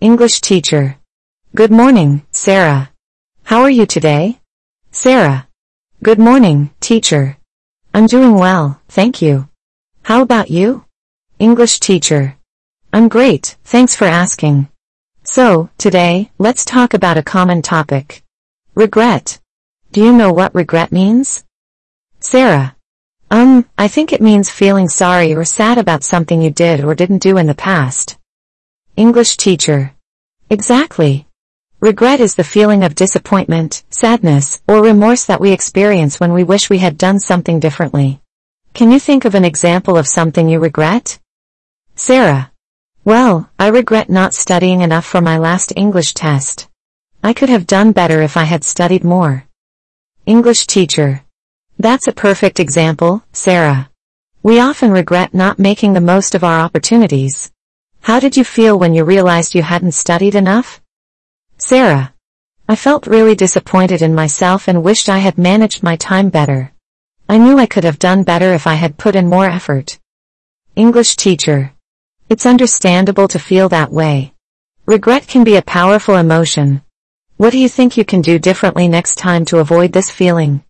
English teacher. Good morning, Sarah. How are you today? Sarah. Good morning, teacher. I'm doing well, thank you. How about you? English teacher. I'm great, thanks for asking. So, today, let's talk about a common topic. Regret. Do you know what regret means? Sarah. Um, I think it means feeling sorry or sad about something you did or didn't do in the past. English teacher. Exactly. Regret is the feeling of disappointment, sadness, or remorse that we experience when we wish we had done something differently. Can you think of an example of something you regret? Sarah. Well, I regret not studying enough for my last English test. I could have done better if I had studied more. English teacher. That's a perfect example, Sarah. We often regret not making the most of our opportunities. How did you feel when you realized you hadn't studied enough? Sarah. I felt really disappointed in myself and wished I had managed my time better. I knew I could have done better if I had put in more effort. English teacher. It's understandable to feel that way. Regret can be a powerful emotion. What do you think you can do differently next time to avoid this feeling?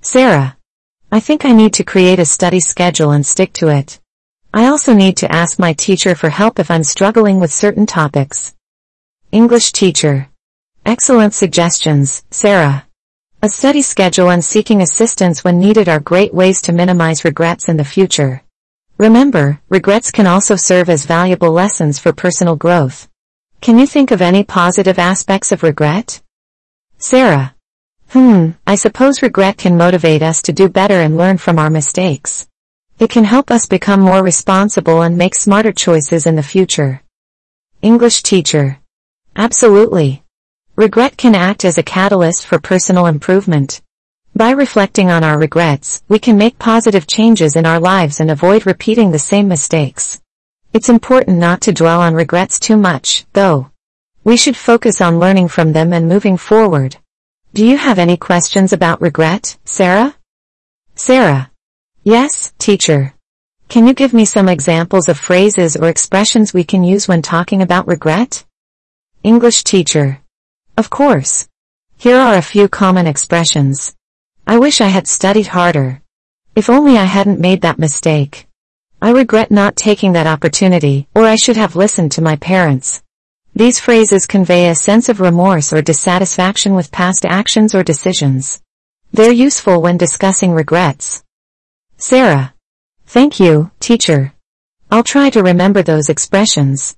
Sarah. I think I need to create a study schedule and stick to it. I also need to ask my teacher for help if I'm struggling with certain topics. English teacher. Excellent suggestions, Sarah. A study schedule and seeking assistance when needed are great ways to minimize regrets in the future. Remember, regrets can also serve as valuable lessons for personal growth. Can you think of any positive aspects of regret? Sarah. Hmm, I suppose regret can motivate us to do better and learn from our mistakes. It can help us become more responsible and make smarter choices in the future. English teacher. Absolutely. Regret can act as a catalyst for personal improvement. By reflecting on our regrets, we can make positive changes in our lives and avoid repeating the same mistakes. It's important not to dwell on regrets too much, though. We should focus on learning from them and moving forward. Do you have any questions about regret, Sarah? Sarah. Yes, teacher. Can you give me some examples of phrases or expressions we can use when talking about regret? English teacher. Of course. Here are a few common expressions. I wish I had studied harder. If only I hadn't made that mistake. I regret not taking that opportunity, or I should have listened to my parents. These phrases convey a sense of remorse or dissatisfaction with past actions or decisions. They're useful when discussing regrets. Sarah. Thank you, teacher. I'll try to remember those expressions.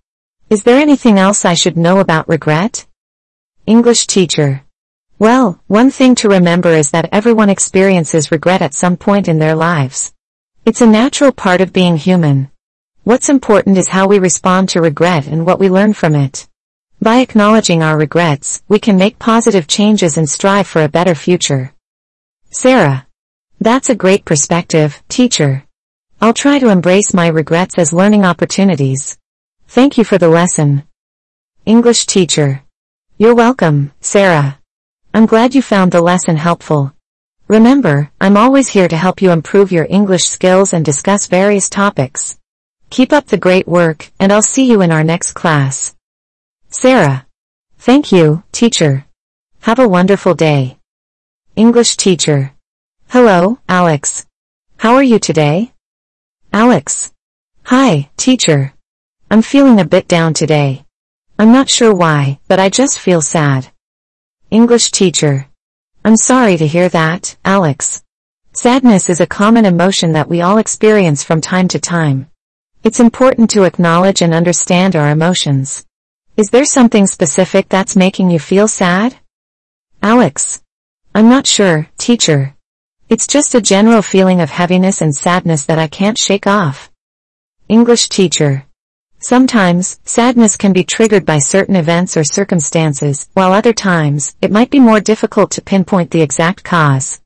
Is there anything else I should know about regret? English teacher. Well, one thing to remember is that everyone experiences regret at some point in their lives. It's a natural part of being human. What's important is how we respond to regret and what we learn from it. By acknowledging our regrets, we can make positive changes and strive for a better future. Sarah. That's a great perspective, teacher. I'll try to embrace my regrets as learning opportunities. Thank you for the lesson. English teacher. You're welcome, Sarah. I'm glad you found the lesson helpful. Remember, I'm always here to help you improve your English skills and discuss various topics. Keep up the great work, and I'll see you in our next class. Sarah. Thank you, teacher. Have a wonderful day. English teacher. Hello, Alex. How are you today? Alex. Hi, teacher. I'm feeling a bit down today. I'm not sure why, but I just feel sad. English teacher. I'm sorry to hear that, Alex. Sadness is a common emotion that we all experience from time to time. It's important to acknowledge and understand our emotions. Is there something specific that's making you feel sad? Alex. I'm not sure, teacher. It's just a general feeling of heaviness and sadness that I can't shake off. English teacher. Sometimes, sadness can be triggered by certain events or circumstances, while other times, it might be more difficult to pinpoint the exact cause.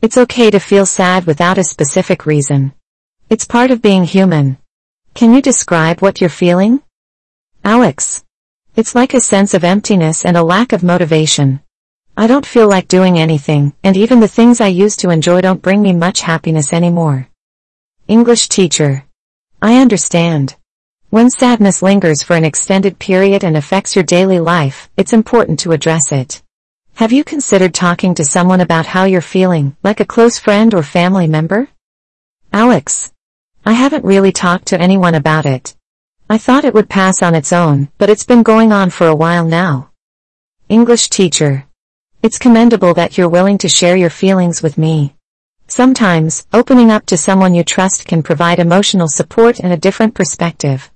It's okay to feel sad without a specific reason. It's part of being human. Can you describe what you're feeling? Alex. It's like a sense of emptiness and a lack of motivation. I don't feel like doing anything, and even the things I used to enjoy don't bring me much happiness anymore. English teacher. I understand. When sadness lingers for an extended period and affects your daily life, it's important to address it. Have you considered talking to someone about how you're feeling, like a close friend or family member? Alex. I haven't really talked to anyone about it. I thought it would pass on its own, but it's been going on for a while now. English teacher. It's commendable that you're willing to share your feelings with me. Sometimes, opening up to someone you trust can provide emotional support and a different perspective.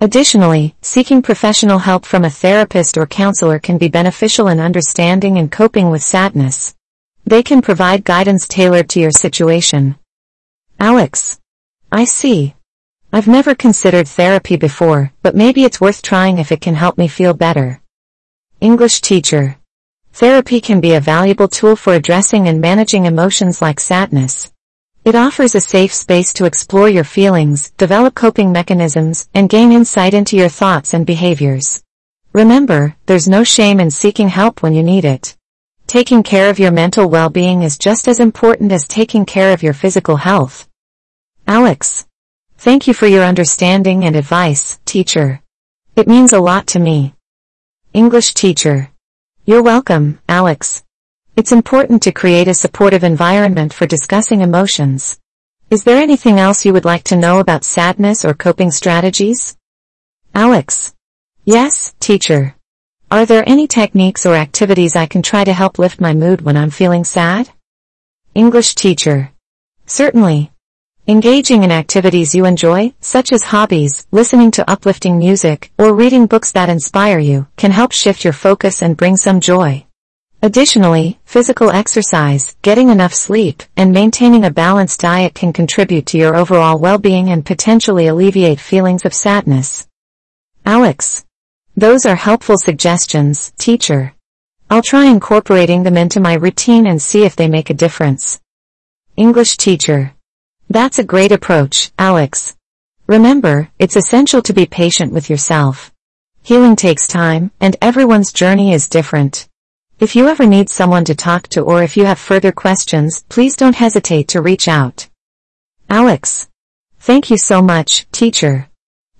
Additionally, seeking professional help from a therapist or counselor can be beneficial in understanding and coping with sadness. They can provide guidance tailored to your situation. Alex. I see. I've never considered therapy before, but maybe it's worth trying if it can help me feel better. English teacher. Therapy can be a valuable tool for addressing and managing emotions like sadness. It offers a safe space to explore your feelings, develop coping mechanisms, and gain insight into your thoughts and behaviors. Remember, there's no shame in seeking help when you need it. Taking care of your mental well-being is just as important as taking care of your physical health. Alex. Thank you for your understanding and advice, teacher. It means a lot to me. English teacher. You're welcome, Alex. It's important to create a supportive environment for discussing emotions. Is there anything else you would like to know about sadness or coping strategies? Alex. Yes, teacher. Are there any techniques or activities I can try to help lift my mood when I'm feeling sad? English teacher. Certainly. Engaging in activities you enjoy, such as hobbies, listening to uplifting music, or reading books that inspire you, can help shift your focus and bring some joy. Additionally, physical exercise, getting enough sleep, and maintaining a balanced diet can contribute to your overall well-being and potentially alleviate feelings of sadness. Alex. Those are helpful suggestions, teacher. I'll try incorporating them into my routine and see if they make a difference. English teacher. That's a great approach, Alex. Remember, it's essential to be patient with yourself. Healing takes time, and everyone's journey is different. If you ever need someone to talk to or if you have further questions, please don't hesitate to reach out. Alex. Thank you so much, teacher.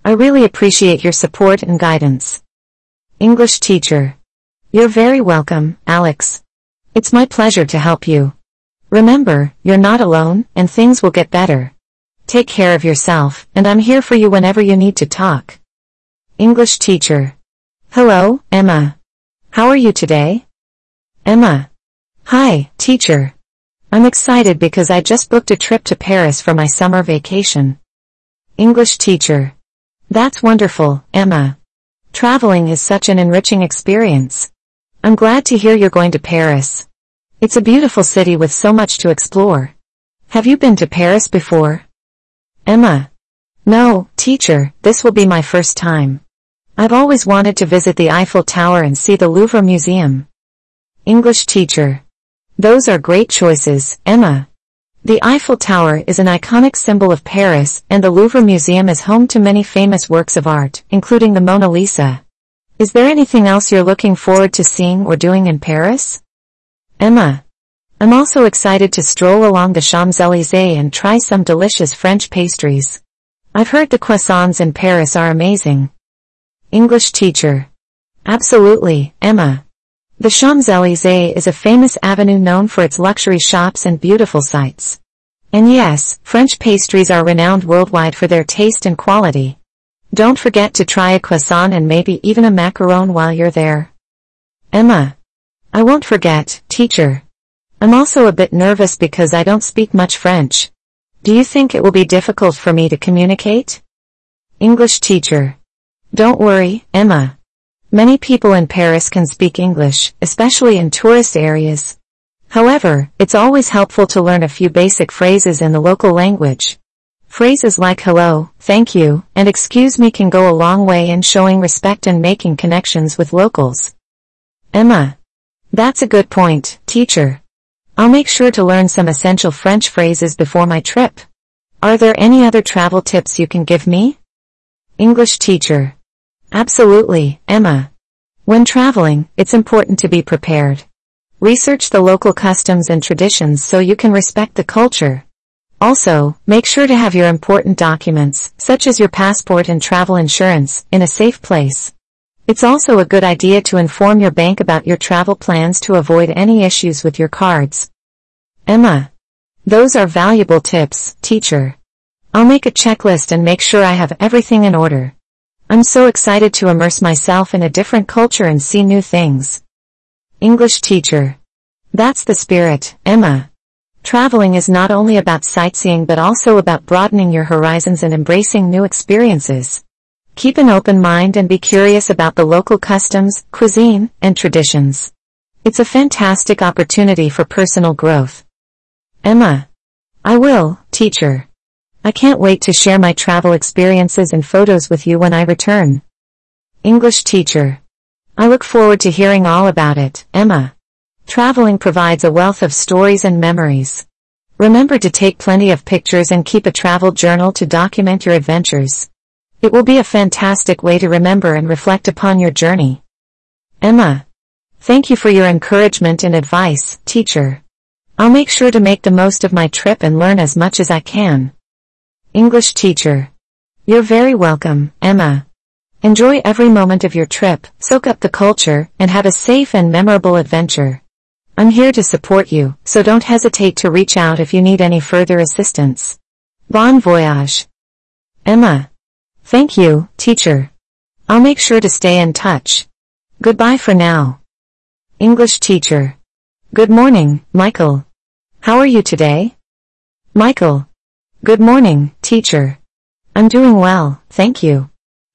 I really appreciate your support and guidance. English teacher. You're very welcome, Alex. It's my pleasure to help you. Remember, you're not alone, and things will get better. Take care of yourself, and I'm here for you whenever you need to talk. English teacher. Hello, Emma. How are you today? Emma. Hi, teacher. I'm excited because I just booked a trip to Paris for my summer vacation. English teacher. That's wonderful, Emma. Traveling is such an enriching experience. I'm glad to hear you're going to Paris. It's a beautiful city with so much to explore. Have you been to Paris before? Emma. No, teacher, this will be my first time. I've always wanted to visit the Eiffel Tower and see the Louvre Museum. English teacher. Those are great choices, Emma. The Eiffel Tower is an iconic symbol of Paris, and the Louvre Museum is home to many famous works of art, including the Mona Lisa. Is there anything else you're looking forward to seeing or doing in Paris? Emma. I'm also excited to stroll along the Champs-Élysées and try some delicious French pastries. I've heard the croissants in Paris are amazing. English teacher. Absolutely, Emma. The Champs-Élysées is a famous avenue known for its luxury shops and beautiful sights. And yes, French pastries are renowned worldwide for their taste and quality. Don't forget to try a croissant and maybe even a macaron while you're there. Emma. I won't forget, teacher. I'm also a bit nervous because I don't speak much French. Do you think it will be difficult for me to communicate? English teacher. Don't worry, Emma. Many people in Paris can speak English, especially in tourist areas. However, it's always helpful to learn a few basic phrases in the local language. Phrases like hello, thank you, and excuse me can go a long way in showing respect and making connections with locals. Emma. That's a good point, teacher. I'll make sure to learn some essential French phrases before my trip. Are there any other travel tips you can give me? English teacher. Absolutely, Emma. When traveling, it's important to be prepared. Research the local customs and traditions so you can respect the culture. Also, make sure to have your important documents, such as your passport and travel insurance, in a safe place. It's also a good idea to inform your bank about your travel plans to avoid any issues with your cards. Emma. Those are valuable tips, teacher. I'll make a checklist and make sure I have everything in order. I'm so excited to immerse myself in a different culture and see new things. English teacher. That's the spirit, Emma. Traveling is not only about sightseeing but also about broadening your horizons and embracing new experiences. Keep an open mind and be curious about the local customs, cuisine, and traditions. It's a fantastic opportunity for personal growth. Emma. I will, teacher. I can't wait to share my travel experiences and photos with you when I return. English teacher. I look forward to hearing all about it, Emma. Traveling provides a wealth of stories and memories. Remember to take plenty of pictures and keep a travel journal to document your adventures. It will be a fantastic way to remember and reflect upon your journey. Emma. Thank you for your encouragement and advice, teacher. I'll make sure to make the most of my trip and learn as much as I can. English teacher. You're very welcome, Emma. Enjoy every moment of your trip, soak up the culture, and have a safe and memorable adventure. I'm here to support you, so don't hesitate to reach out if you need any further assistance. Bon voyage. Emma. Thank you, teacher. I'll make sure to stay in touch. Goodbye for now. English teacher. Good morning, Michael. How are you today? Michael. Good morning, teacher. I'm doing well, thank you.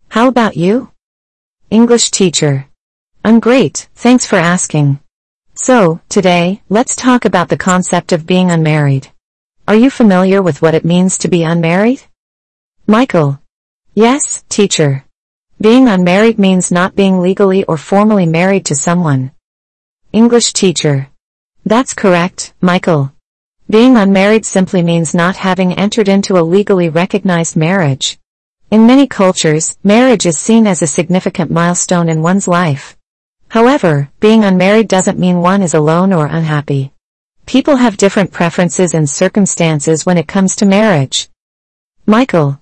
How about you? English teacher. I'm great, thanks for asking. So, today, let's talk about the concept of being unmarried. Are you familiar with what it means to be unmarried? Michael. Yes, teacher. Being unmarried means not being legally or formally married to someone. English teacher. That's correct, Michael. Being unmarried simply means not having entered into a legally recognized marriage. In many cultures, marriage is seen as a significant milestone in one's life. However, being unmarried doesn't mean one is alone or unhappy. People have different preferences and circumstances when it comes to marriage. Michael.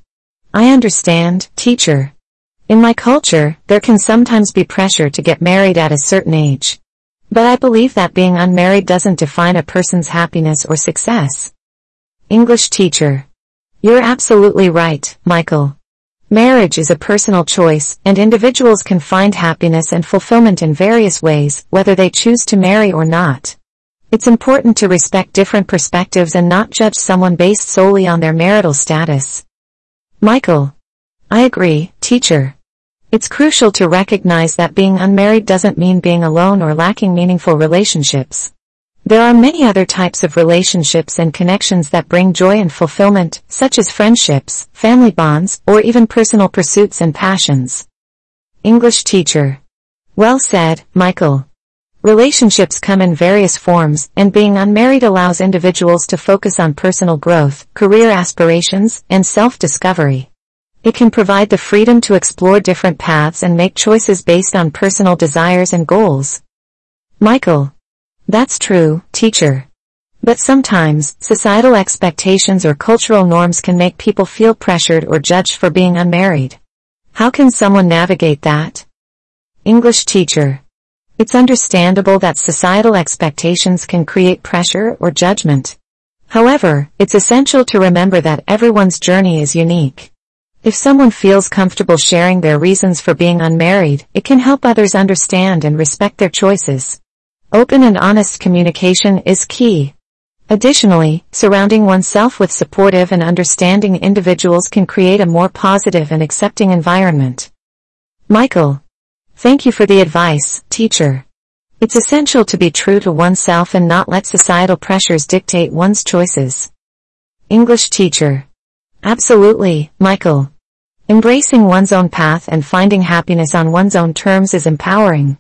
I understand, teacher. In my culture, there can sometimes be pressure to get married at a certain age. But I believe that being unmarried doesn't define a person's happiness or success. English teacher. You're absolutely right, Michael. Marriage is a personal choice, and individuals can find happiness and fulfillment in various ways, whether they choose to marry or not. It's important to respect different perspectives and not judge someone based solely on their marital status. Michael. I agree, teacher. It's crucial to recognize that being unmarried doesn't mean being alone or lacking meaningful relationships. There are many other types of relationships and connections that bring joy and fulfillment, such as friendships, family bonds, or even personal pursuits and passions. English teacher. Well said, Michael. Relationships come in various forms, and being unmarried allows individuals to focus on personal growth, career aspirations, and self-discovery. It can provide the freedom to explore different paths and make choices based on personal desires and goals. Michael. That's true, teacher. But sometimes, societal expectations or cultural norms can make people feel pressured or judged for being unmarried. How can someone navigate that? English teacher. It's understandable that societal expectations can create pressure or judgment. However, it's essential to remember that everyone's journey is unique. If someone feels comfortable sharing their reasons for being unmarried, it can help others understand and respect their choices. Open and honest communication is key. Additionally, surrounding oneself with supportive and understanding individuals can create a more positive and accepting environment. Michael. Thank you for the advice, teacher. It's essential to be true to oneself and not let societal pressures dictate one's choices. English teacher. Absolutely, Michael. Embracing one's own path and finding happiness on one's own terms is empowering.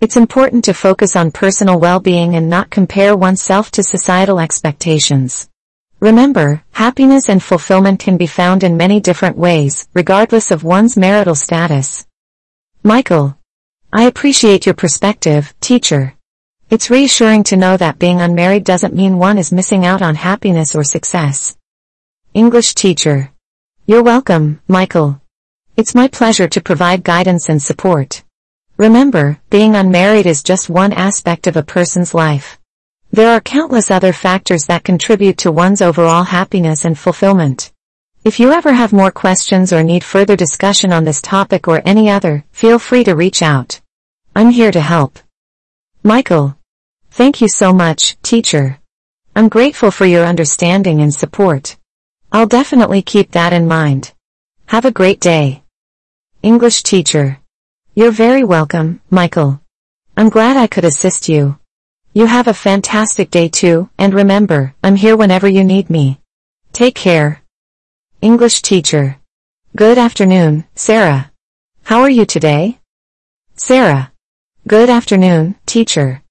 It's important to focus on personal well-being and not compare oneself to societal expectations. Remember, happiness and fulfillment can be found in many different ways, regardless of one's marital status. Michael. I appreciate your perspective, teacher. It's reassuring to know that being unmarried doesn't mean one is missing out on happiness or success. English teacher. You're welcome, Michael. It's my pleasure to provide guidance and support. Remember, being unmarried is just one aspect of a person's life. There are countless other factors that contribute to one's overall happiness and fulfillment. If you ever have more questions or need further discussion on this topic or any other, feel free to reach out. I'm here to help. Michael. Thank you so much, teacher. I'm grateful for your understanding and support. I'll definitely keep that in mind. Have a great day. English teacher. You're very welcome, Michael. I'm glad I could assist you. You have a fantastic day too, and remember, I'm here whenever you need me. Take care. English teacher. Good afternoon, Sarah. How are you today? Sarah. Good afternoon, teacher.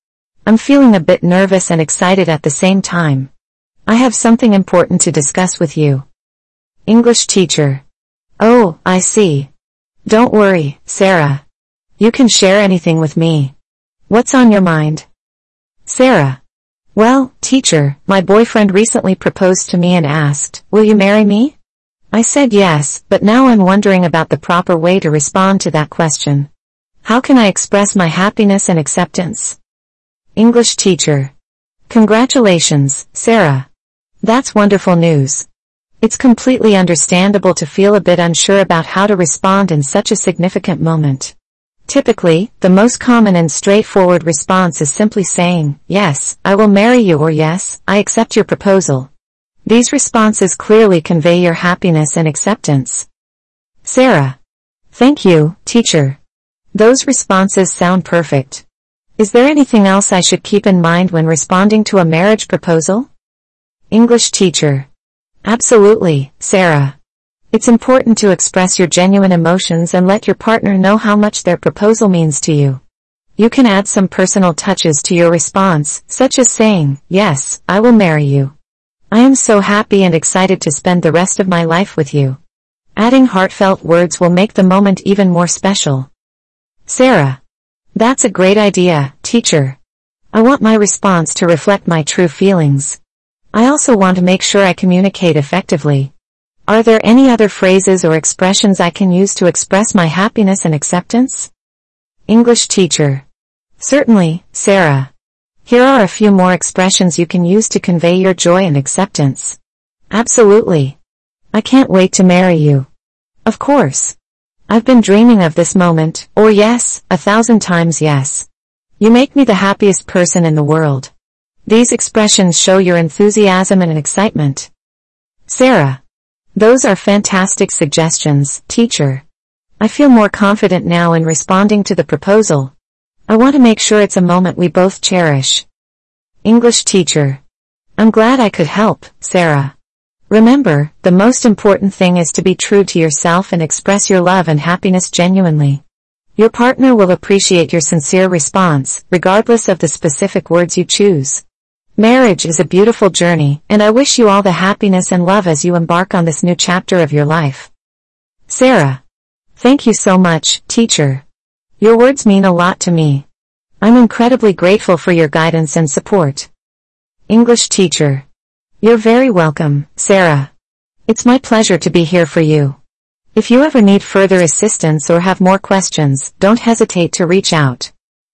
I'm feeling a bit nervous and excited at the same time. I have something important to discuss with you. English teacher. Oh, I see. Don't worry, Sarah. You can share anything with me. What's on your mind? Sarah. Well, teacher, my boyfriend recently proposed to me and asked, will you marry me? I said yes, but now I'm wondering about the proper way to respond to that question. How can I express my happiness and acceptance? English teacher. Congratulations, Sarah. That's wonderful news. It's completely understandable to feel a bit unsure about how to respond in such a significant moment. Typically, the most common and straightforward response is simply saying, yes, I will marry you or yes, I accept your proposal. These responses clearly convey your happiness and acceptance. Sarah. Thank you, teacher. Those responses sound perfect. Is there anything else I should keep in mind when responding to a marriage proposal? English teacher. Absolutely, Sarah. It's important to express your genuine emotions and let your partner know how much their proposal means to you. You can add some personal touches to your response, such as saying, yes, I will marry you. I am so happy and excited to spend the rest of my life with you. Adding heartfelt words will make the moment even more special. Sarah. That's a great idea, teacher. I want my response to reflect my true feelings. I also want to make sure I communicate effectively. Are there any other phrases or expressions I can use to express my happiness and acceptance? English teacher. Certainly, Sarah. Here are a few more expressions you can use to convey your joy and acceptance. Absolutely. I can't wait to marry you. Of course. I've been dreaming of this moment, or yes, a thousand times yes. You make me the happiest person in the world. These expressions show your enthusiasm and excitement. Sarah. Those are fantastic suggestions, teacher. I feel more confident now in responding to the proposal. I want to make sure it's a moment we both cherish. English teacher. I'm glad I could help, Sarah. Remember, the most important thing is to be true to yourself and express your love and happiness genuinely. Your partner will appreciate your sincere response, regardless of the specific words you choose. Marriage is a beautiful journey, and I wish you all the happiness and love as you embark on this new chapter of your life. Sarah. Thank you so much, teacher. Your words mean a lot to me. I'm incredibly grateful for your guidance and support. English teacher. You're very welcome, Sarah. It's my pleasure to be here for you. If you ever need further assistance or have more questions, don't hesitate to reach out.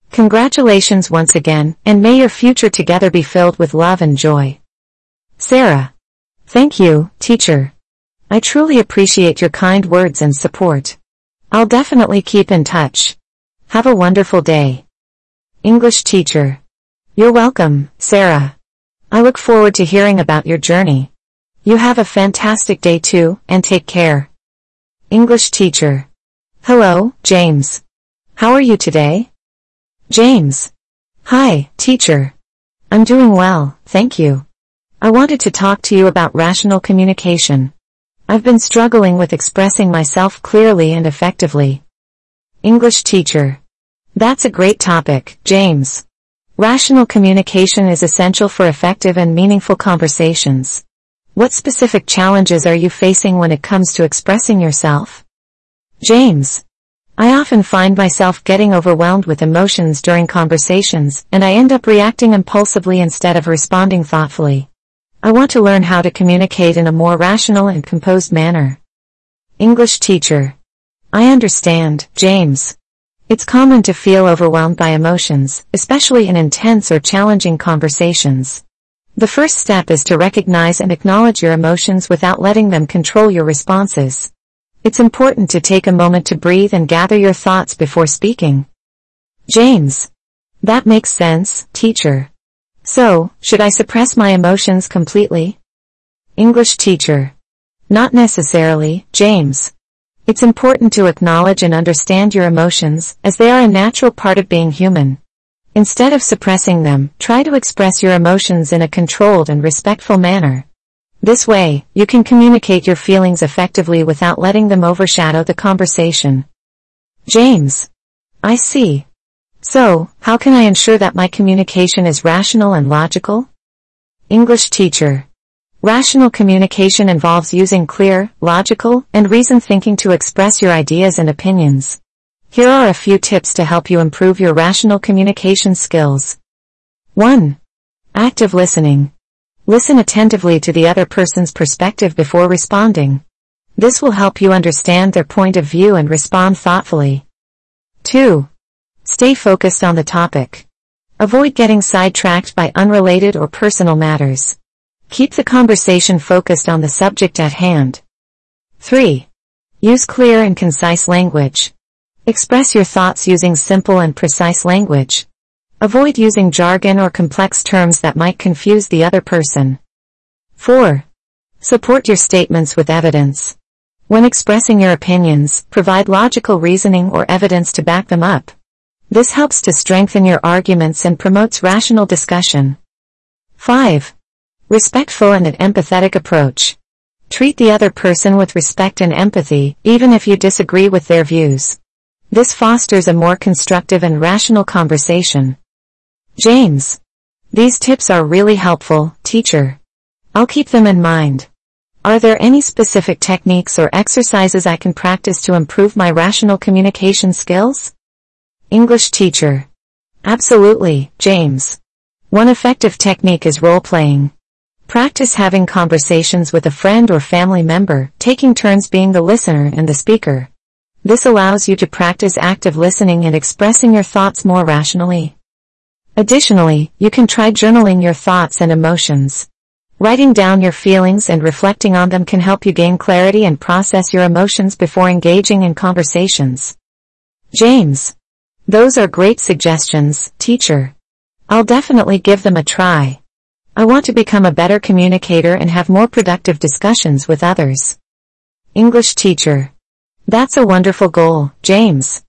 Congratulations once again, and may your future together be filled with love and joy. Sarah. Thank you, teacher. I truly appreciate your kind words and support. I'll definitely keep in touch. Have a wonderful day. English teacher. You're welcome, Sarah. I look forward to hearing about your journey. You have a fantastic day too, and take care. English teacher. Hello, James. How are you today? James. Hi, teacher. I'm doing well, thank you. I wanted to talk to you about rational communication. I've been struggling with expressing myself clearly and effectively. English teacher. That's a great topic, James. Rational communication is essential for effective and meaningful conversations. What specific challenges are you facing when it comes to expressing yourself? James. I often find myself getting overwhelmed with emotions during conversations, and I end up reacting impulsively instead of responding thoughtfully. I want to learn how to communicate in a more rational and composed manner. English teacher. I understand, James. It's common to feel overwhelmed by emotions, especially in intense or challenging conversations. The first step is to recognize and acknowledge your emotions without letting them control your responses. It's important to take a moment to breathe and gather your thoughts before speaking. James. That makes sense, teacher. So, should I suppress my emotions completely? English teacher. Not necessarily, James. It's important to acknowledge and understand your emotions, as they are a natural part of being human. Instead of suppressing them, try to express your emotions in a controlled and respectful manner. This way, you can communicate your feelings effectively without letting them overshadow the conversation. James. I see. So, how can I ensure that my communication is rational and logical? English teacher. Rational communication involves using clear, logical, and reasoned thinking to express your ideas and opinions. Here are a few tips to help you improve your rational communication skills. 1. Active listening. Listen attentively to the other person's perspective before responding. This will help you understand their point of view and respond thoughtfully. 2. Stay focused on the topic. Avoid getting sidetracked by unrelated or personal matters. Keep the conversation focused on the subject at hand. 3. Use clear and concise language. Express your thoughts using simple and precise language. Avoid using jargon or complex terms that might confuse the other person. 4. Support your statements with evidence. When expressing your opinions, provide logical reasoning or evidence to back them up. This helps to strengthen your arguments and promotes rational discussion. 5. Respectful and an empathetic approach. Treat the other person with respect and empathy, even if you disagree with their views. This fosters a more constructive and rational conversation. James. These tips are really helpful, teacher. I'll keep them in mind. Are there any specific techniques or exercises I can practice to improve my rational communication skills? English teacher. Absolutely, James. One effective technique is role-playing. Practice having conversations with a friend or family member, taking turns being the listener and the speaker. This allows you to practice active listening and expressing your thoughts more rationally. Additionally, you can try journaling your thoughts and emotions. Writing down your feelings and reflecting on them can help you gain clarity and process your emotions before engaging in conversations. James. Those are great suggestions, teacher. I'll definitely give them a try. I want to become a better communicator and have more productive discussions with others. English teacher. That's a wonderful goal, James.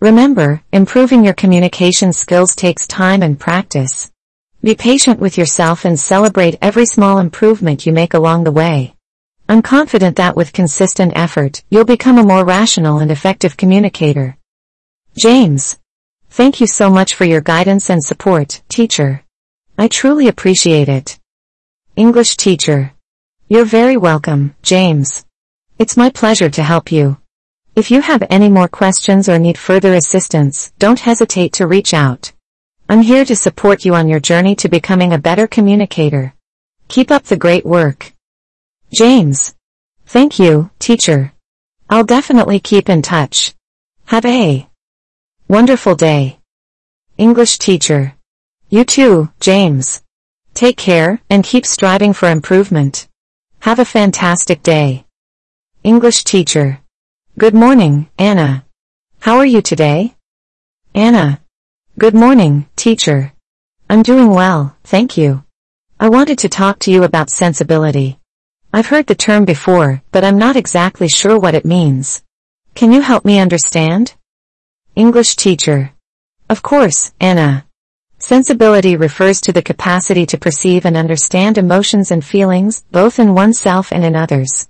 Remember, improving your communication skills takes time and practice. Be patient with yourself and celebrate every small improvement you make along the way. I'm confident that with consistent effort, you'll become a more rational and effective communicator. James. Thank you so much for your guidance and support, teacher. I truly appreciate it. English teacher. You're very welcome, James. It's my pleasure to help you. If you have any more questions or need further assistance, don't hesitate to reach out. I'm here to support you on your journey to becoming a better communicator. Keep up the great work. James. Thank you, teacher. I'll definitely keep in touch. Have a wonderful day. English teacher. You too, James. Take care, and keep striving for improvement. Have a fantastic day. English teacher. Good morning, Anna. How are you today? Anna. Good morning, teacher. I'm doing well, thank you. I wanted to talk to you about sensibility. I've heard the term before, but I'm not exactly sure what it means. Can you help me understand? English teacher. Of course, Anna. Sensibility refers to the capacity to perceive and understand emotions and feelings, both in oneself and in others.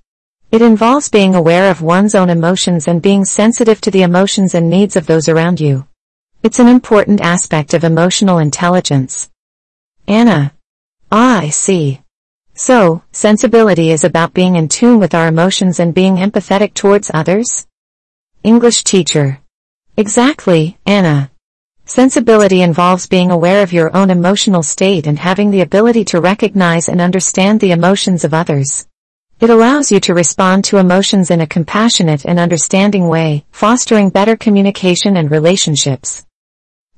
It involves being aware of one's own emotions and being sensitive to the emotions and needs of those around you. It's an important aspect of emotional intelligence. Anna. Ah, I see. So, sensibility is about being in tune with our emotions and being empathetic towards others? English teacher. Exactly, Anna. Sensibility involves being aware of your own emotional state and having the ability to recognize and understand the emotions of others. It allows you to respond to emotions in a compassionate and understanding way, fostering better communication and relationships.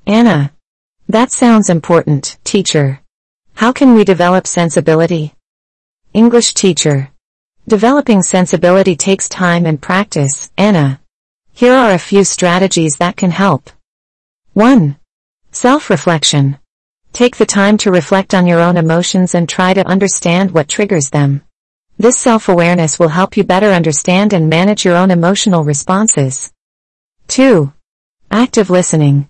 Anna. That sounds important, teacher. How can we develop sensibility? English teacher. Developing sensibility takes time and practice, Anna. Here are a few strategies that can help. 1. Self-reflection. Take the time to reflect on your own emotions and try to understand what triggers them. This self-awareness will help you better understand and manage your own emotional responses. 2. Active listening.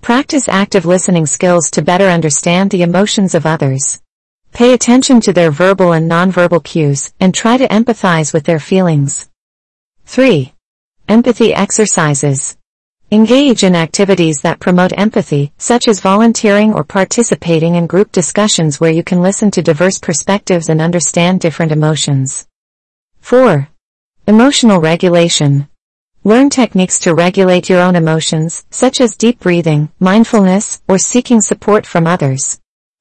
Practice active listening skills to better understand the emotions of others. Pay attention to their verbal and nonverbal cues and try to empathize with their feelings. 3. Empathy exercises. Engage in activities that promote empathy, such as volunteering or participating in group discussions where you can listen to diverse perspectives and understand different emotions. 4. Emotional regulation. Learn techniques to regulate your own emotions, such as deep breathing, mindfulness, or seeking support from others.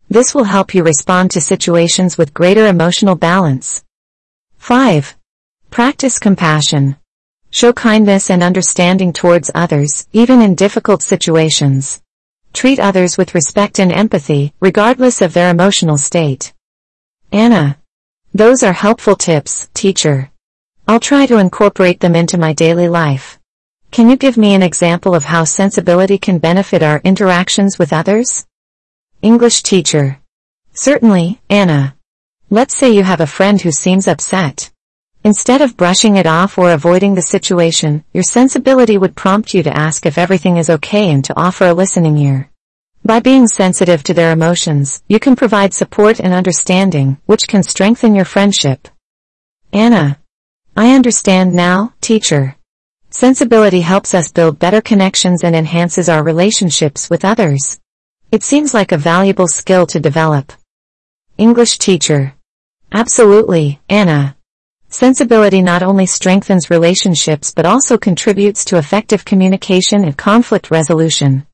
This will help you respond to situations with greater emotional balance. 5. Practice compassion. Show kindness and understanding towards others, even in difficult situations. Treat others with respect and empathy, regardless of their emotional state. Anna. Those are helpful tips, teacher. I'll try to incorporate them into my daily life. Can you give me an example of how sensibility can benefit our interactions with others? English teacher. Certainly, Anna. Let's say you have a friend who seems upset. Instead of brushing it off or avoiding the situation, your sensibility would prompt you to ask if everything is okay and to offer a listening ear. By being sensitive to their emotions, you can provide support and understanding, which can strengthen your friendship. Anna. I understand now, teacher. Sensibility helps us build better connections and enhances our relationships with others. It seems like a valuable skill to develop. English teacher. Absolutely, Anna. Sensibility not only strengthens relationships but also contributes to effective communication and conflict resolution.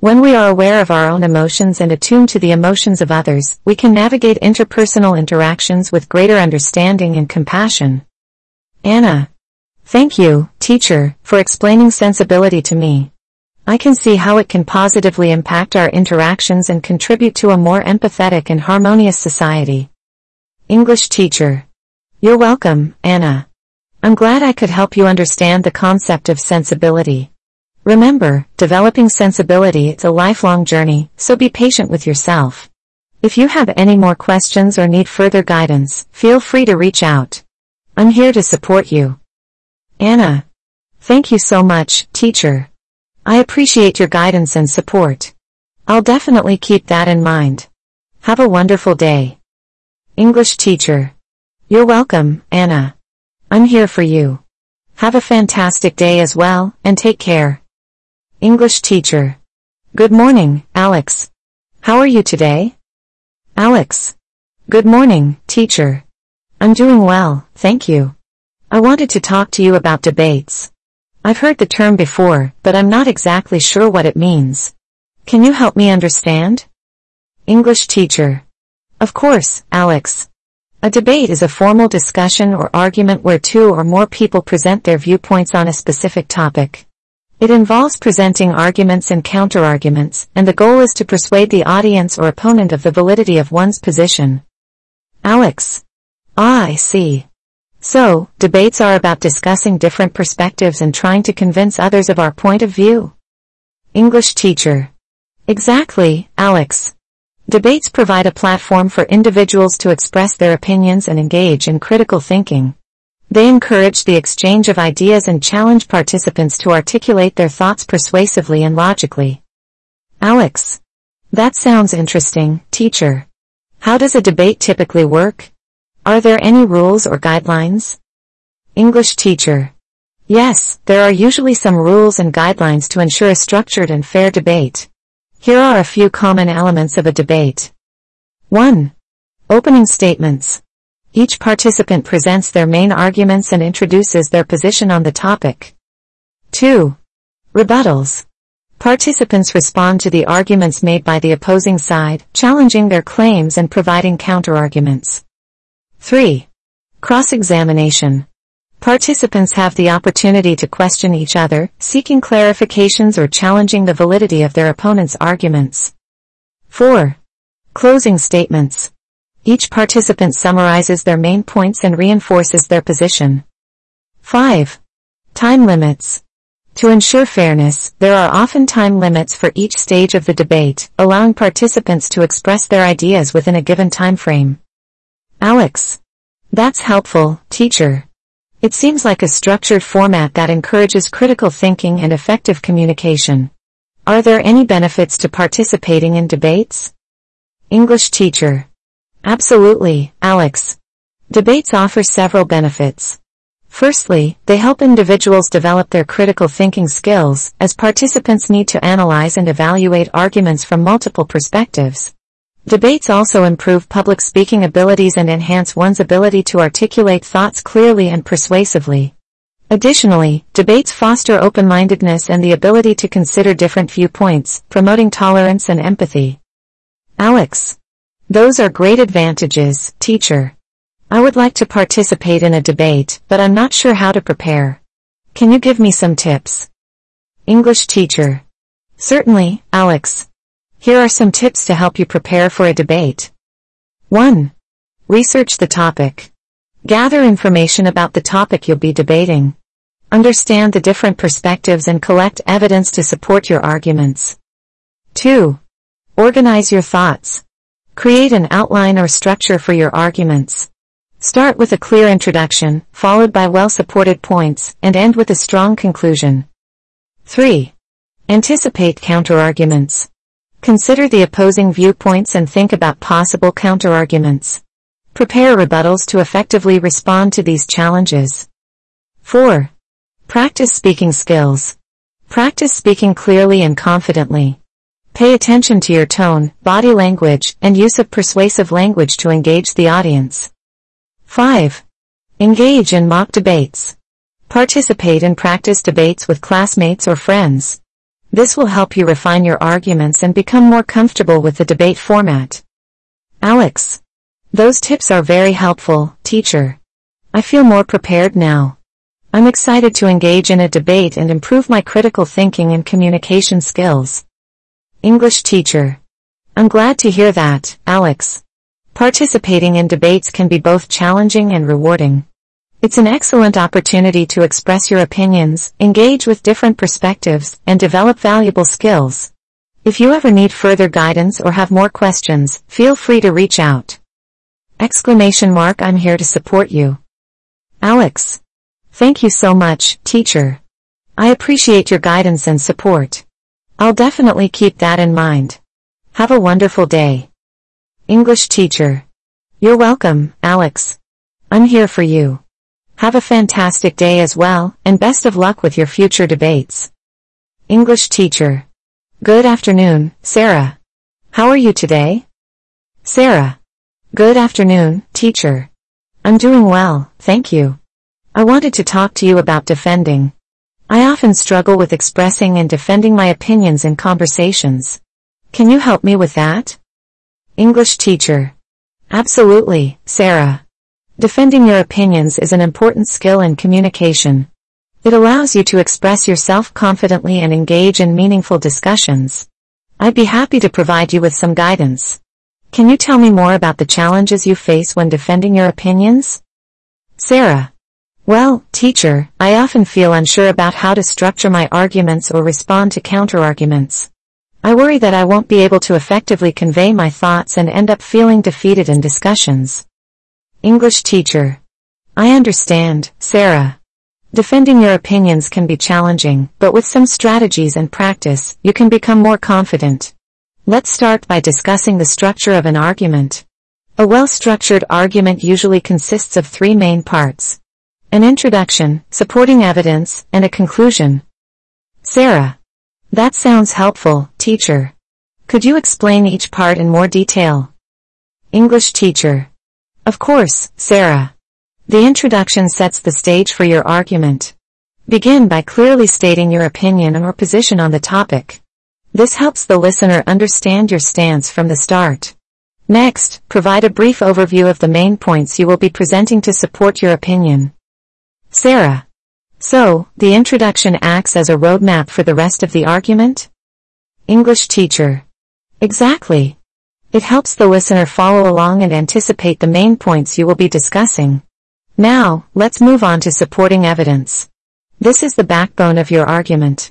When we are aware of our own emotions and attuned to the emotions of others, we can navigate interpersonal interactions with greater understanding and compassion. Anna. Thank you, teacher, for explaining sensibility to me. I can see how it can positively impact our interactions and contribute to a more empathetic and harmonious society. English teacher. You're welcome, Anna. I'm glad I could help you understand the concept of sensibility. Remember, developing sensibility is a lifelong journey, so be patient with yourself. If you have any more questions or need further guidance, feel free to reach out. I'm here to support you. Anna. Thank you so much, teacher. I appreciate your guidance and support. I'll definitely keep that in mind. Have a wonderful day. English teacher. You're welcome, Anna. I'm here for you. Have a fantastic day as well, and take care. English teacher. Good morning, Alex. How are you today? Alex. Good morning, teacher. I'm doing well, thank you. I wanted to talk to you about debates. I've heard the term before, but I'm not exactly sure what it means. Can you help me understand? English teacher. Of course, Alex. A debate is a formal discussion or argument where two or more people present their viewpoints on a specific topic. It involves presenting arguments and counterarguments, and the goal is to persuade the audience or opponent of the validity of one's position. Alex. Ah, I see. So, debates are about discussing different perspectives and trying to convince others of our point of view. English teacher. Exactly, Alex. Debates provide a platform for individuals to express their opinions and engage in critical thinking. They encourage the exchange of ideas and challenge participants to articulate their thoughts persuasively and logically. Alex. That sounds interesting, teacher. How does a debate typically work? Are there any rules or guidelines? English teacher. Yes, there are usually some rules and guidelines to ensure a structured and fair debate. Here are a few common elements of a debate. 1. Opening statements. Each participant presents their main arguments and introduces their position on the topic. 2. Rebuttals. Participants respond to the arguments made by the opposing side, challenging their claims and providing counterarguments. 3. Cross-examination. Participants have the opportunity to question each other, seeking clarifications or challenging the validity of their opponent's arguments. 4. Closing statements. Each participant summarizes their main points and reinforces their position. 5. Time limits. To ensure fairness, there are often time limits for each stage of the debate, allowing participants to express their ideas within a given time frame. Alex. That's helpful, teacher. It seems like a structured format that encourages critical thinking and effective communication. Are there any benefits to participating in debates? English teacher. Absolutely, Alex. Debates offer several benefits. Firstly, they help individuals develop their critical thinking skills, as participants need to analyze and evaluate arguments from multiple perspectives. Debates also improve public speaking abilities and enhance one's ability to articulate thoughts clearly and persuasively. Additionally, debates foster open-mindedness and the ability to consider different viewpoints, promoting tolerance and empathy. Alex. Those are great advantages, teacher. I would like to participate in a debate, but I'm not sure how to prepare. Can you give me some tips? English teacher. Certainly, Alex. Here are some tips to help you prepare for a debate. 1. Research the topic. Gather information about the topic you'll be debating. Understand the different perspectives and collect evidence to support your arguments. 2. Organize your thoughts. Create an outline or structure for your arguments. Start with a clear introduction, followed by well-supported points, and end with a strong conclusion. 3. Anticipate counterarguments. Consider the opposing viewpoints and think about possible counterarguments. Prepare rebuttals to effectively respond to these challenges. 4. Practice speaking skills. Practice speaking clearly and confidently. Pay attention to your tone, body language, and use of persuasive language to engage the audience. 5. Engage in mock debates. Participate in practice debates with classmates or friends. This will help you refine your arguments and become more comfortable with the debate format. Alex. Those tips are very helpful, teacher. I feel more prepared now. I'm excited to engage in a debate and improve my critical thinking and communication skills. English teacher. I'm glad to hear that, Alex. Participating in debates can be both challenging and rewarding. It's an excellent opportunity to express your opinions, engage with different perspectives, and develop valuable skills. If you ever need further guidance or have more questions, feel free to reach out. Exclamation mark I'm here to support you. Alex. Thank you so much, teacher. I appreciate your guidance and support. I'll definitely keep that in mind. Have a wonderful day. English teacher. You're welcome, Alex. I'm here for you. Have a fantastic day as well, and best of luck with your future debates. English teacher. Good afternoon, Sarah. How are you today? Sarah. Good afternoon, teacher. I'm doing well, thank you. I wanted to talk to you about defending. I often struggle with expressing and defending my opinions in conversations. Can you help me with that? English teacher. Absolutely, Sarah. Defending your opinions is an important skill in communication. It allows you to express yourself confidently and engage in meaningful discussions. I'd be happy to provide you with some guidance. Can you tell me more about the challenges you face when defending your opinions? Sarah. Well, teacher, I often feel unsure about how to structure my arguments or respond to counterarguments. I worry that I won't be able to effectively convey my thoughts and end up feeling defeated in discussions. English teacher. I understand, Sarah. Defending your opinions can be challenging, but with some strategies and practice, you can become more confident. Let's start by discussing the structure of an argument. A well-structured argument usually consists of three main parts. An introduction, supporting evidence, and a conclusion. Sarah. That sounds helpful, teacher. Could you explain each part in more detail? English teacher. Of course, Sarah. The introduction sets the stage for your argument. Begin by clearly stating your opinion or position on the topic. This helps the listener understand your stance from the start. Next, provide a brief overview of the main points you will be presenting to support your opinion. Sarah. So, the introduction acts as a roadmap for the rest of the argument? English teacher. Exactly. It helps the listener follow along and anticipate the main points you will be discussing. Now, let's move on to supporting evidence. This is the backbone of your argument.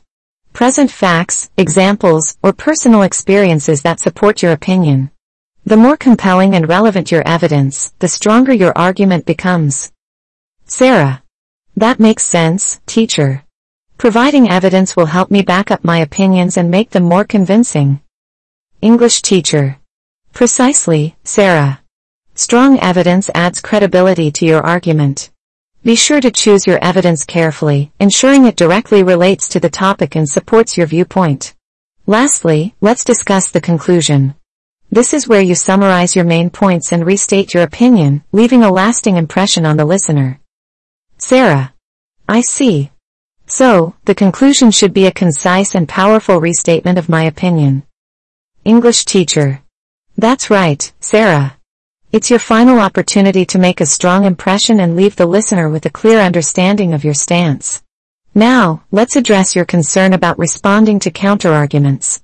Present facts, examples, or personal experiences that support your opinion. The more compelling and relevant your evidence, the stronger your argument becomes. Sarah. That makes sense, teacher. Providing evidence will help me back up my opinions and make them more convincing. English teacher. Precisely, Sarah. Strong evidence adds credibility to your argument. Be sure to choose your evidence carefully, ensuring it directly relates to the topic and supports your viewpoint. Lastly, let's discuss the conclusion. This is where you summarize your main points and restate your opinion, leaving a lasting impression on the listener. Sarah. I see. So, the conclusion should be a concise and powerful restatement of my opinion. English teacher. That's right, Sarah. It's your final opportunity to make a strong impression and leave the listener with a clear understanding of your stance. Now, let's address your concern about responding to counterarguments.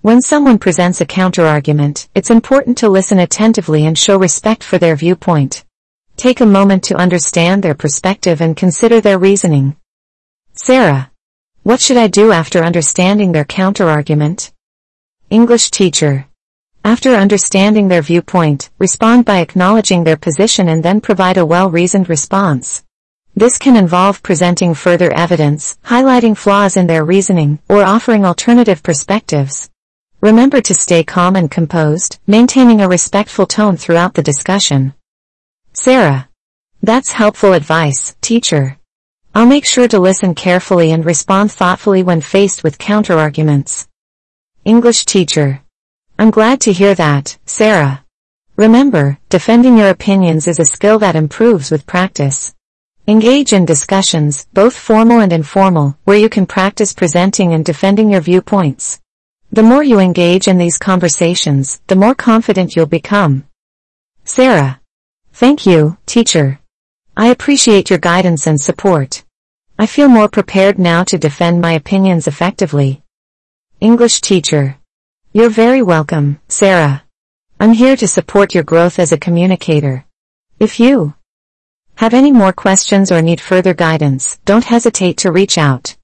When someone presents a counterargument, it's important to listen attentively and show respect for their viewpoint. Take a moment to understand their perspective and consider their reasoning. Sarah. What should I do after understanding their counterargument? English teacher. After understanding their viewpoint, respond by acknowledging their position and then provide a well-reasoned response. This can involve presenting further evidence, highlighting flaws in their reasoning, or offering alternative perspectives. Remember to stay calm and composed, maintaining a respectful tone throughout the discussion. Sarah. That's helpful advice, teacher. I'll make sure to listen carefully and respond thoughtfully when faced with counterarguments. English teacher. I'm glad to hear that, Sarah. Remember, defending your opinions is a skill that improves with practice. Engage in discussions, both formal and informal, where you can practice presenting and defending your viewpoints. The more you engage in these conversations, the more confident you'll become. Sarah. Thank you, teacher. I appreciate your guidance and support. I feel more prepared now to defend my opinions effectively. English teacher. You're very welcome, Sarah. I'm here to support your growth as a communicator. If you have any more questions or need further guidance, don't hesitate to reach out.